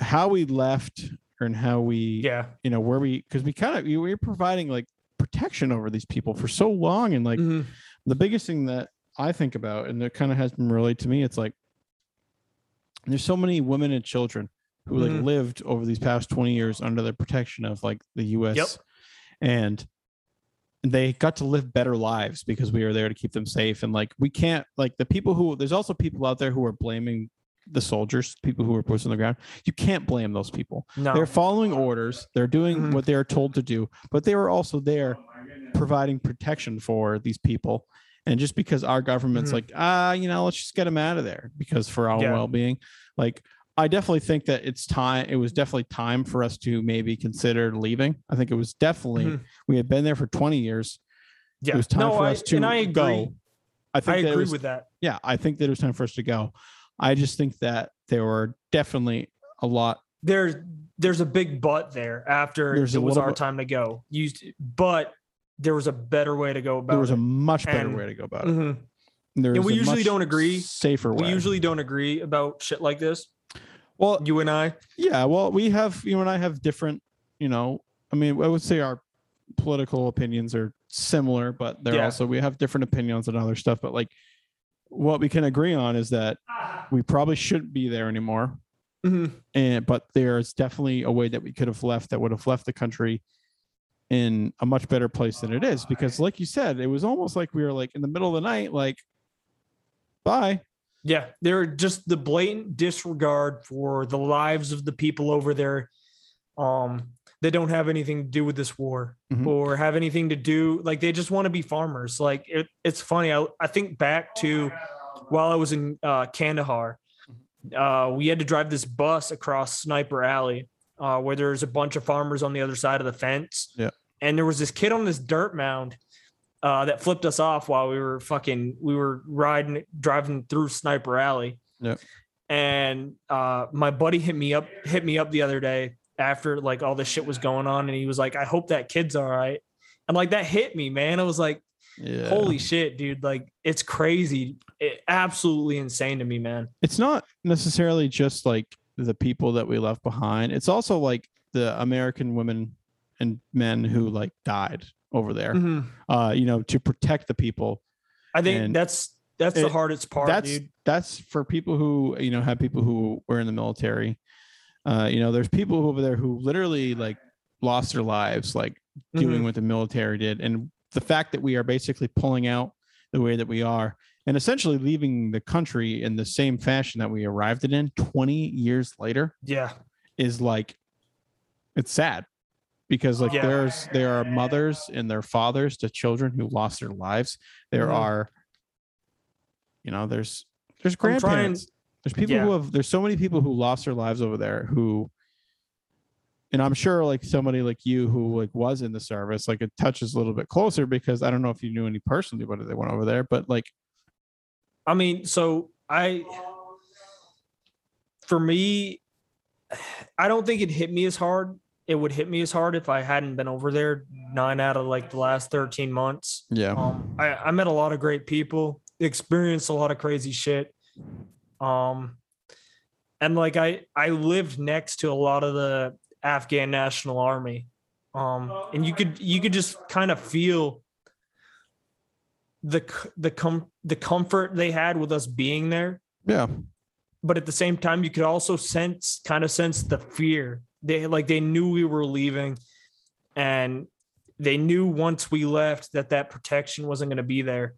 how we left and how we Yeah. you know where we because we kind of we were providing like protection over these people for so long and like Mhm. the biggest thing that I think about, and that kind of has been relayed to me, it's like there's so many women and children who like Mhm. lived over these past 20 years under the protection of like the US Yep. and they got to live better lives because we were there to keep them safe. And like we can't like the people who there's also people out there who are blaming the soldiers, people who were pushed on the ground. You can't blame those people. No. They're following orders. They're doing Mhm. what they're told to do, but they were also there providing protection for these people. And just because our government's Mhm. like, ah, you know, let's just get them out of there because for our Yeah. well-being, like I definitely think that it's time. It was definitely time for us to maybe consider leaving. I think it was definitely Mhm. we had been there for 20 years. yeah. It was time no, for I, us to and I agree. go. I think I agree was, with that. yeah, I think that it was time for us to go. I just think that there were definitely a lot. There's there's a big but there after it was our time to go. Used but there was a better way to go about it. There was it. a much better And- way to go about it. Mhm. There And we usually don't agree. Safer way. We usually don't agree about shit like this. well, You and I. yeah. Well, we have you and I have different. You know, I mean, I would say our political opinions are similar, but they're Yeah. also we have different opinions on other stuff. But like, what we can agree on is that we probably shouldn't be there anymore. Mhm. and but there's definitely a way that we could have left that would have left the country in a much better place than it is because like you said it was almost like we were like in the middle of the night like bye Yeah, they're just the blatant disregard for the lives of the people over there. Um, that don't have anything to do with this war Mhm. or have anything to do like they just want to be farmers. Like it, it's funny. I, I think back to while I was in uh, Kandahar, uh, we had to drive this bus across Sniper Alley, uh, where there's a bunch of farmers on the other side of the fence. Yeah. and there was this kid on this dirt mound uh, that flipped us off while we were fucking we were riding driving through Sniper Alley. Yep. And uh, my buddy hit me up hit me up the other day after like all this shit was going on, and he was like, "I hope that kid's all right." And like that hit me, man. I was like, yeah "Holy shit, dude! Like it's crazy, it, absolutely insane to me, man." it's not necessarily just like the people that we left behind it's also like the American women and men who like died over there. Mhm. Uh, you know, to protect the people. I think And that's that's the hardest part, that's dude. that's for people who you know have people who were in the military. Uh, you know, there's people over there who literally like lost their lives, like doing Mhm. what the military did, and the fact that we are basically pulling out the way that we are and essentially leaving the country in the same fashion that we arrived it in 20 years later Yeah. is like it's sad because like Yeah. there's there are mothers and their fathers to children who lost their lives there Mhm. are you know there's there's I'm trying- grandparents there's people who have there's so many people who lost their lives over there who and i'm sure like somebody like you who like was in the service like it touches a little bit closer because i don't know if you knew any personally but they went over there but like I mean, so I, for me, I don't think it hit me as hard. It would hit me as hard if I hadn't been over there nine out of like the last 13 months. yeah Um, I, I met a lot of great people, experienced a lot of crazy shit. Um, and like I, I lived next to a lot of the Afghan National Army. Um, and you could, you could just kind of feel the, the com, the comfort they had with us being there. yeah But at the same time, you could also sense, kind of sense the fear. They like, they knew we were leaving and they knew once we left that that protection wasn't going to be there.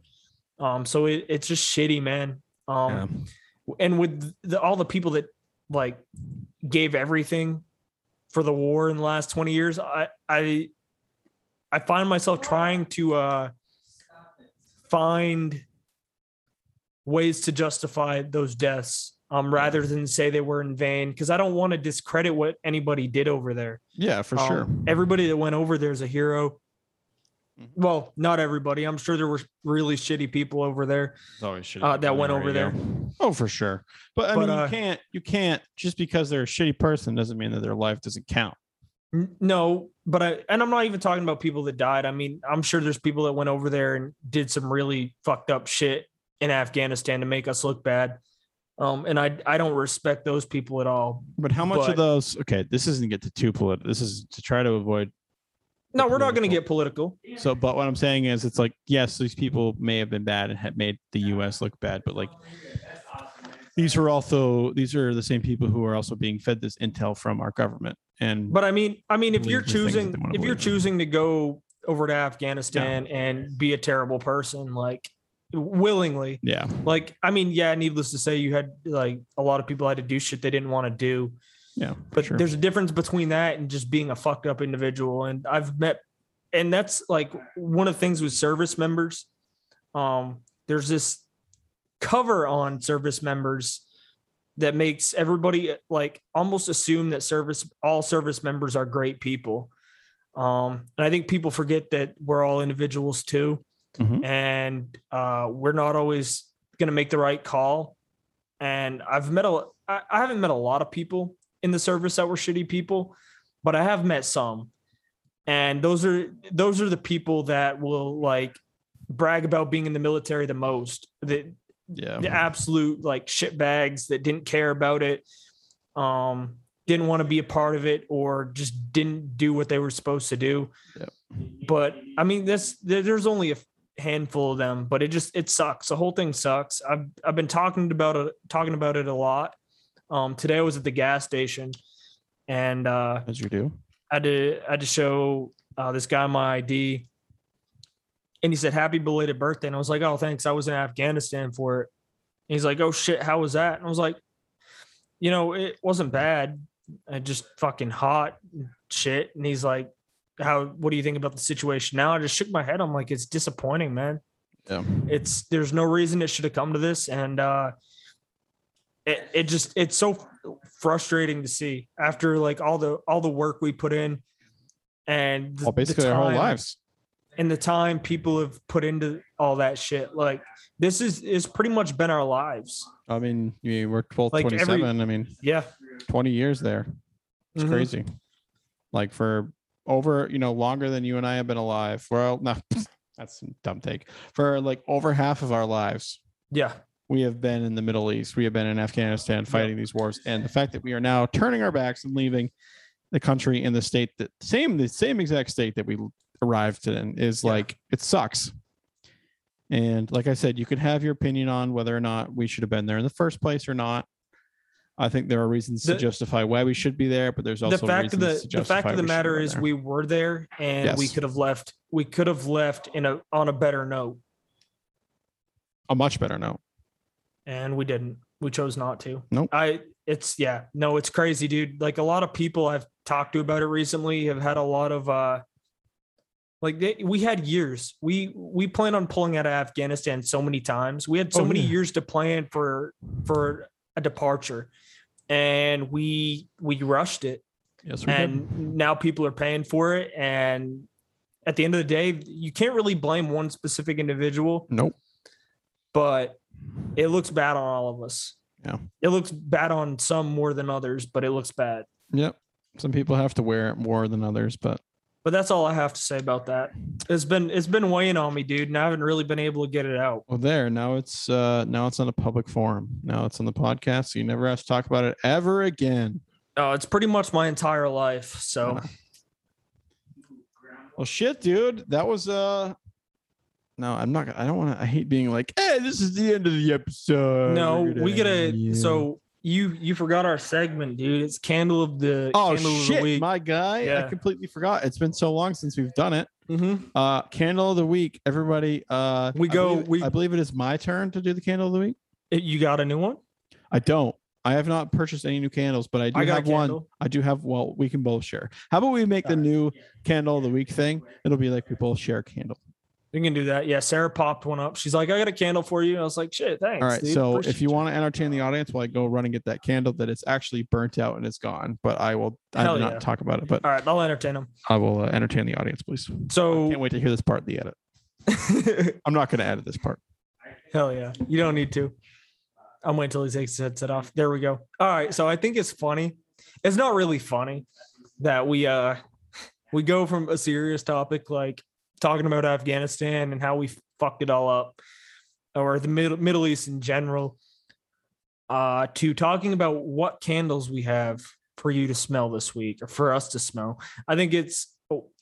Um, so it, it's just shitty, man. Um, yeah. and with the, all the people that like gave everything for the war in the last 20 years, I, I, I find myself trying to, uh, find ways to justify those deaths, um, rather than say they were in vain. Cause I don't want to discredit what anybody did over there. yeah for Um, sure Everybody that went over there is a hero. Mhm. Well, not everybody. I'm sure there were really shitty people over there always shitty uh, that went over there. Oh, for sure. But I But, mean, uh, you can't you can't just because they're a shitty person doesn't mean that their life doesn't count. No, but I and I'm not even talking about people that died. I mean, I'm sure there's people that went over there and did some really fucked up shit in Afghanistan to make us look bad. Um, and I I don't respect those people at all. But how much But- of those? Okay, this isn't to get to too political. This is to try to avoid. No, we're not going to get political. So, but what I'm saying is, it's like yes, these people may have been bad and had made the U.S. look bad, but like these are also these are the same people who are also being fed this intel from our government. And But I mean, I mean, if you're the things that choosing if you're choosing to go over to Afghanistan and be a terrible person, like willingly, yeah, like I mean, yeah, needless to say, you had like a lot of people had to do shit they didn't want to do. yeah, but sure. there's a difference between that and just being a fucked up individual and i've met and that's like one of the things with service members um there's this cover on service members that makes everybody like almost assume that service all service members are great people. Um and i think people forget that we're all individuals too. Mhm. and uh we're not always going to make the right call. And i've met a I, I haven't met a lot of people in the service that were shitty people but i have met some. And those are those are the people that will like brag about being in the military the most the, yeah, the absolute like shit bags that didn't care about it um didn't want to be a part of it or just didn't do what they were supposed to do. Yep. but i mean this there's only a handful of them but it just it sucks. The whole thing sucks. I've i've been talking about it talking about it a lot. Um today i was at the gas station and uh as you do. I had to I had to show uh, this guy my ID, and he said happy belated birthday, and I was like, oh thanks, I was in Afghanistan for it. And he's like, oh shit, how was that? And I was like, you know, it wasn't bad, I just fucking hot shit. And he's like, how? What do you think about the situation now? I just shook my head. I'm like, it's disappointing, man Yeah, it's there's no reason it should have come to this and uh it, it just it's so frustrating to see after like all the all the work we put in and the, well, basically our whole lives. And the time people have put into all that shit like this is is pretty much been our lives I mean, you were both Like every- 27. I mean, yeah 20 years there. It's Mhm. crazy. Like for over, you know, longer than you and I have been alive. Well, no, that's a dumb take. For like over half of our lives, yeah we have been in the Middle East. We have been in Afghanistan fighting these wars. And the fact that we are now turning our backs and leaving the country and the state that same the same exact state that we arrived in is Yeah. like it sucks. And like I said, you can have your opinion on whether or not we should have been there in the first place or not. I think there are reasons to justify why we should be there, but there's also the fact of the the fact of the matter is we were there and we could have left we could have left in a on a better note a much better note. and we didn't we chose not to Nope. i it's yeah no it's crazy dude like a lot of people i've talked to about it recently have had a lot of uh like they, we had years we we plan on pulling out of afghanistan so many times we had so Oh, many yeah. years to plan for for a departure and we we rushed it Yes, we did. and now people are paying for it and at the end of the day you can't really blame one specific individual Nope. but it looks bad on all of us Yeah. it looks bad on some more than others but it looks bad Yep. Some people have to wear it more than others, but but that's all i have to say about that it's been it's been weighing on me dude and i haven't really been able to get it out well, there now it's uh now it's on a public forum. Now it's on the podcast, so you never have to talk about it ever again. oh it's pretty much my entire life so Yeah. Well, shit, dude. That was uh. No, I'm not. I don't want to. I hate being like, "Hey, this is the end of the episode." no we gotta so you you forgot our segment dude it's candle of the Oh candle of the shit, week my guy! I completely forgot. It's been so long since we've done it. Mhm. Uh, candle of the week, everybody. Uh, We I go- believe- we- I believe it is my turn to do the candle of the week. It- you got a new one I don't. I have not purchased any new candles, but I do I have one. I do have. Well, we can both share. How about we make the Alright. new candle of the week thing? It'll be like we both share a candle. You can do that. Yeah, Sarah popped one up. She's like, I got a candle for you. I was like, shit, thanks. All right. dude. So Appreciate if you want to entertain the audience while I go run and get that candle that it's actually burnt out and it's gone, but I will I will not yeah. talk about it, but All right, I'll entertain them. I will uh, entertain the audience, please. So Can't wait to hear this part of the edit. I'm not going to edit this part. hell yeah. You don't need to. I'm waiting till he takes his headset off. There we go. All right. So I think it's funny. It's not really funny that we uh we go from a serious topic like talking about Afghanistan and how we fucked it all up, or the Middle Middle East in general, uh, to talking about what candles we have for you to smell this week or for us to smell. I think it's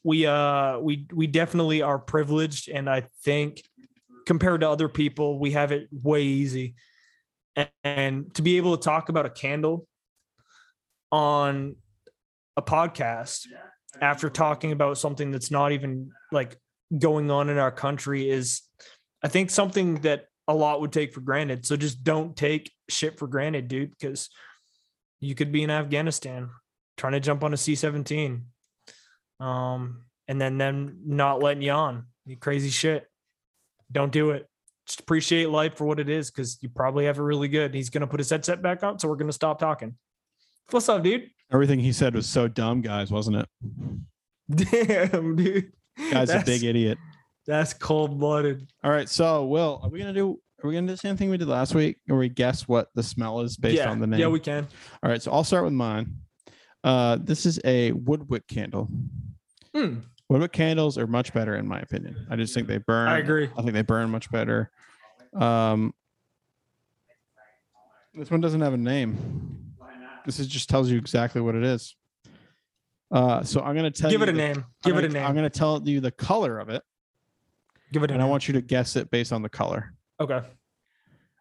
we uh we we definitely are privileged, and I think compared to other people, we have it way easy. And, and to be able to talk about a candle on a podcast after talking about something that's not even like going on in our country is I think something that a lot would take for granted. So just don't take shit for granted, dude, because you could be in Afghanistan trying to jump on a C 17. Um, and then them not letting you on. You crazy shit. Don't do it. Just appreciate life for what it is because you probably have it really good. He's gonna put his headset back on, so we're gonna stop talking. What's up, dude? Everything he said was so dumb, guys, wasn't it? Damn, dude. Guy's a big idiot. That's cold blooded. All right. So, Will, are we going to do, are we to do the same thing we did last week? Or we guess what the smell is based yeah, on the name? yeah, we can. All right. So I'll start with mine. Uh, this is a woodwick candle. Hmm, Woodwick candles are much better, in my opinion. I just think they burn. I agree. I think they burn much better. Um, this one doesn't have a name. This is just tells you exactly what it is. Uh, so I'm gonna tell Give you it a the- name. I'm Give it a gonna- I'm gonna tell you the color of it, Give it a and I want you to guess it based on the color. Okay.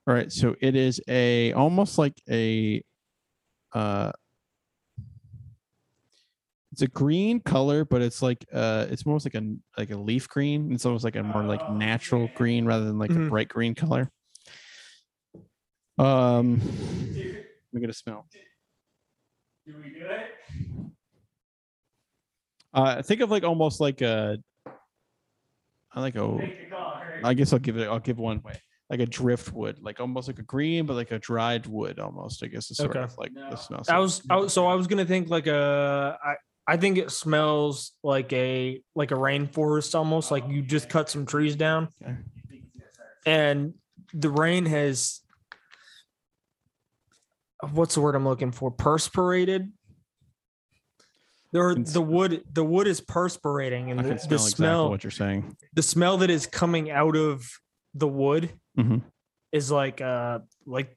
All right, so it is a almost like a uh it's a green color, but it's like uh it's almost like a like a leaf green. It's almost like a more like natural green rather than like a Mhm. bright green color. Um let me get a smell. Uh think of like almost like a I like a I guess I'll give it I'll give one way. Like a driftwood, like almost like a green, but like a dried wood almost, I guess is sort Okay. of like the smell. I So- was, I was so I was gonna think like a I I think it smells like a like a rainforest almost like you just cut some trees down Okay. and the rain has what's the word I'm looking for perspirated there the wood the wood is perspirating and I the, can the smell smell, exactly what you're saying. the smell that is coming out of the wood Mhm. is like uh like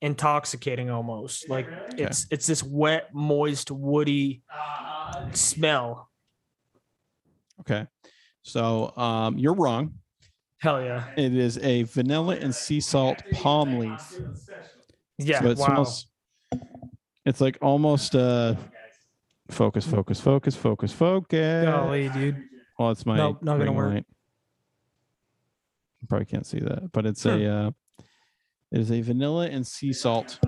intoxicating almost. Like it's it's this wet, moist, woody smell. Okay. So um, you're wrong. Hell yeah. It is a vanilla and sea salt palm leaf. Yeah. So it wow. smells. It's like almost uh focus, focus, focus, focus, focus. Golly, dude. Well, it's my Nope, not gonna work. light. You probably can't see that, but it's Hmm. a uh it is a vanilla and sea salt.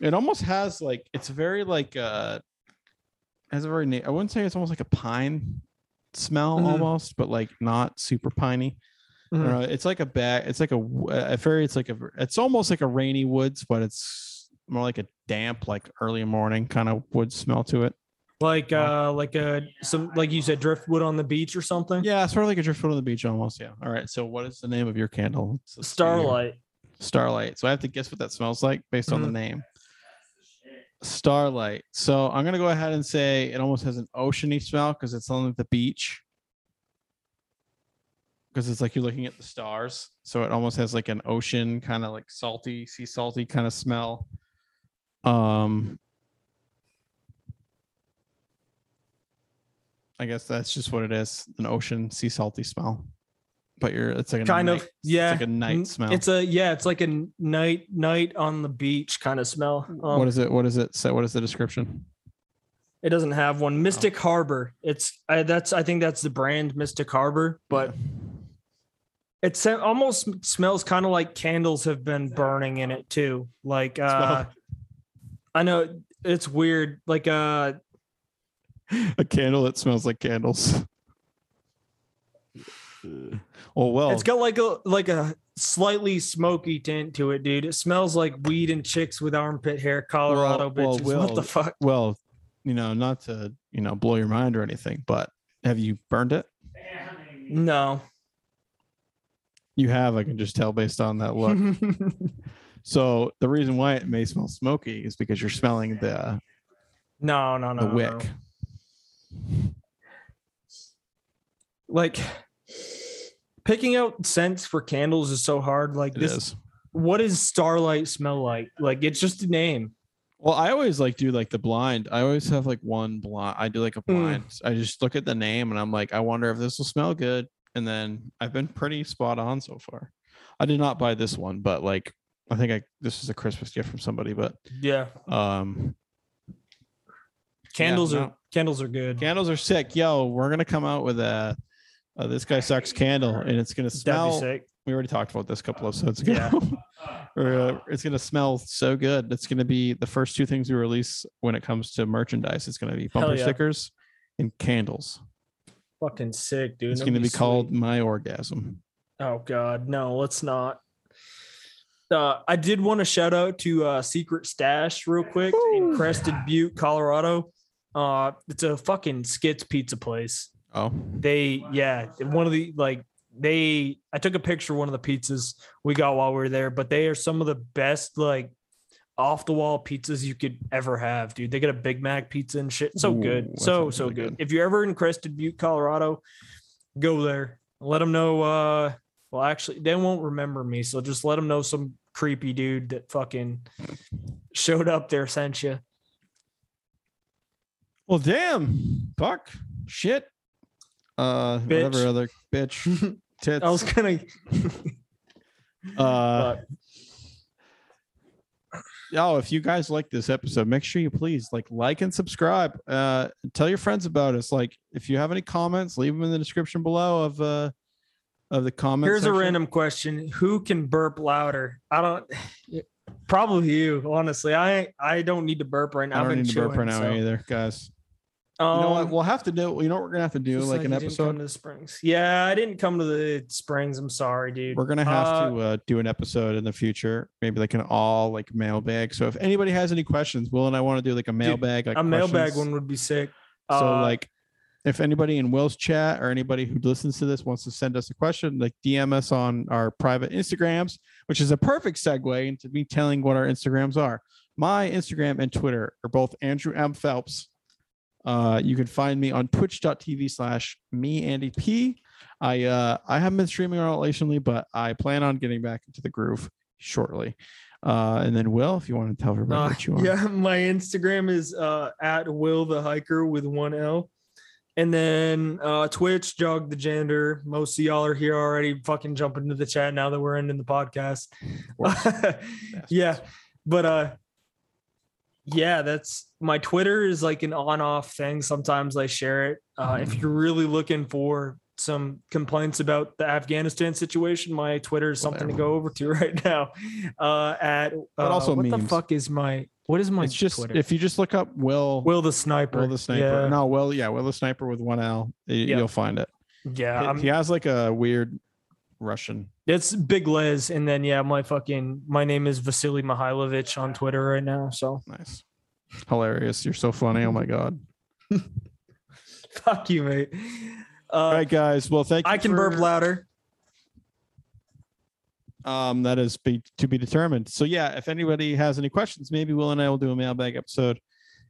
It almost has like it's very like uh has a very I wouldn't say it's almost like a pine smell Mhm. almost, but like not super piney. Mhm. know, it's like a bag. It's like a very. It's like a. It's almost like a rainy woods, but it's more like a damp, like early morning kind of wood smell to it. Like uh like a some like you said driftwood on the beach or something. Yeah, sort of like a driftwood on the beach, almost. Yeah. All right. So, what is the name of your candle? Let's- let's see here. Starlight. Starlight. So I have to guess what that smells like based on the Mhm. name. Starlight. So I'm gonna go ahead and say it almost has an oceany smell because it's on the beach. Because it's like you're looking at the stars. So it almost has like an ocean kind of like salty, sea salty kind of smell. Um I guess that's just what it is, an ocean sea salty smell. But you're it's like a Kind night- of yeah. it's like a night smell. It's a yeah, it's like a night night on the beach kind of smell. Um, what is it? What is it? Say what is the description? It doesn't have Oh. one. Mystic Harbor. It's I, that's I think that's the brand Mystic Harbor, but it almost smells kind of like candles have been burning in it too. Like uh I know it's weird. Like uh a candle that smells like candles. Oh well, it's got like a like a slightly smoky tint to it, dude. It smells like weed and chicks with armpit hair, Colorado Well, well, bitches. what the fuck? well, you know, not to you know blow your mind or anything, but have you burned it? No. You have. I can just tell based on that look. so the reason why it may smell smoky is because you're smelling the no, no, no. the wick. no. Like picking out scents for candles is so hard. Like It this is. what does starlight smell like? Like it's just a name. Well, I always like do like the blind. I always have like one blind. I do like a hmm. blind. I just look at the name and I'm like, I wonder if this will smell good. And then I've been pretty spot on so far. I did not buy this one, but like I think I this is a Christmas gift from somebody. But Yeah. um Candles no. are candles are good. candles are sick. Yo, we're gonna come out with a, uh this guy sucks candle, and it's gonna be smell. sick. We already talked about this a couple episodes ago. Yeah. uh, it's gonna smell so good. It's gonna be the first two things we release when it comes to merchandise. It's gonna be bumper yeah. stickers and candles. Fucking sick, dude. It's That'd gonna be sweet. called my orgasm. Oh God, no, let's not. Uh, I did want to shout out to uh, Secret Stash real quick in Crested Butte, Colorado. Uh, it's a fucking skits pizza place. Oh, They, yeah, one of the like they. I took a picture of one of the pizzas we got while we were there, but they are some of the best like off the wall pizzas you could ever have, dude. They got a Big Mac pizza and shit. So Ooh, good, so so really good. good. If you're ever in Crested Butte, Colorado, go there. Let them know. Uh, well, actually, they won't remember me, so just let them know some creepy dude that fucking showed up there sent you. well, damn, fuck, shit, uh, Bitch. whatever other bitch, tits. I was gonna. uh, oh, if you guys like this episode, make sure you please like, like, and subscribe. Uh, tell your friends about us. Like, if you have any comments, leave them in the description below of uh of the comments. here's a random question: Who can burp louder? I don't. Probably you, honestly. I I don't need to burp right now. I I've don't been need to burp right now so. either, guys. Um, you know what? We'll have to do. You know what we're gonna have to do, just like an you didn't come episode. the springs. Yeah, I didn't come to the springs. I'm sorry, dude. We're gonna have Uh, to uh, do an episode in the future, maybe like an all like mailbag. So if anybody has any questions, Will and I want to do like a mailbag, like a mailbag one would be sick. So Uh, like, if anybody in Will's chat or anybody who listens to this wants to send us a question, like DM us on our private Instagrams, which is a perfect segue into me telling what our Instagrams are. My Instagram and Twitter are both Andrew M Phelps. Uh, you can find me on twitch.tv slash me Andy P. I uh I haven't been streaming a lot recently, but I plan on getting back into the groove shortly. Uh, and then Will, if you want to tell everybody Uh, what you are. yeah, my Instagram is uh, at Will the Hiker with one L. And then uh, Twitch, Jog the Janitor. Most of y'all are here already. Fucking jumping into the chat now that we're ending the podcast. yeah, but uh, yeah, that's my Twitter is like an on-off thing. Sometimes I share it. Uh, if you're really looking for some complaints about the Afghanistan situation, my Twitter is something to go over to right now. Uh, at uh, But also what the fuck is my what is my it's just Twitter? if you just look up Will Will the sniper. Will the sniper. Yeah, No, Will, yeah, Will the sniper with one L. y- Yeah. You'll find it. yeah. He- I'm, he has like a weird Russian. it's Big Les, and then yeah, my fucking my name is Vasily Mihailovich on Twitter right now. So Nice. Hilarious. You're so funny. Oh my god. fuck you, mate. Uh, All right, guys. Well, thank you. I can burp louder. Um, that is be, to be determined. So yeah, if anybody has any questions, maybe Will and I will do a mailbag episode,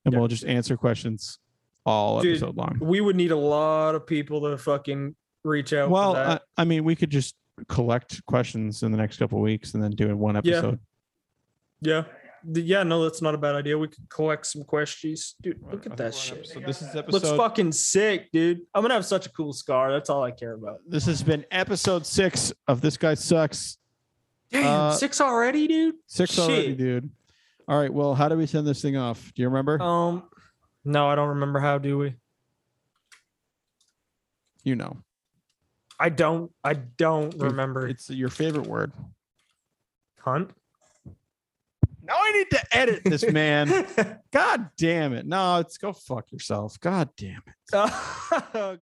and Yeah. we'll just answer questions all Dude, episode long. We would need a lot of people to fucking reach out. Well, for I. I mean, we could just collect questions in the next couple of weeks and then do it one episode. yeah, The- yeah, no, that's not a bad idea. We could collect some questions, dude. Look at that one shit. episode. This is Looks fucking sick, dude. I'm gonna have such a cool scar. That's all I care about. This has been episode six of This Guy Sucks. Damn, Uh, six already, dude. Six already, Shit. dude. All right. Well, how do we send this thing off? Do you remember? Um, no, I don't remember how. Do we? you know. I don't. I don't remember. It's your favorite word. Hunt. Now I need to edit this, man. God damn it. No, it's go fuck yourself. God damn it. Uh,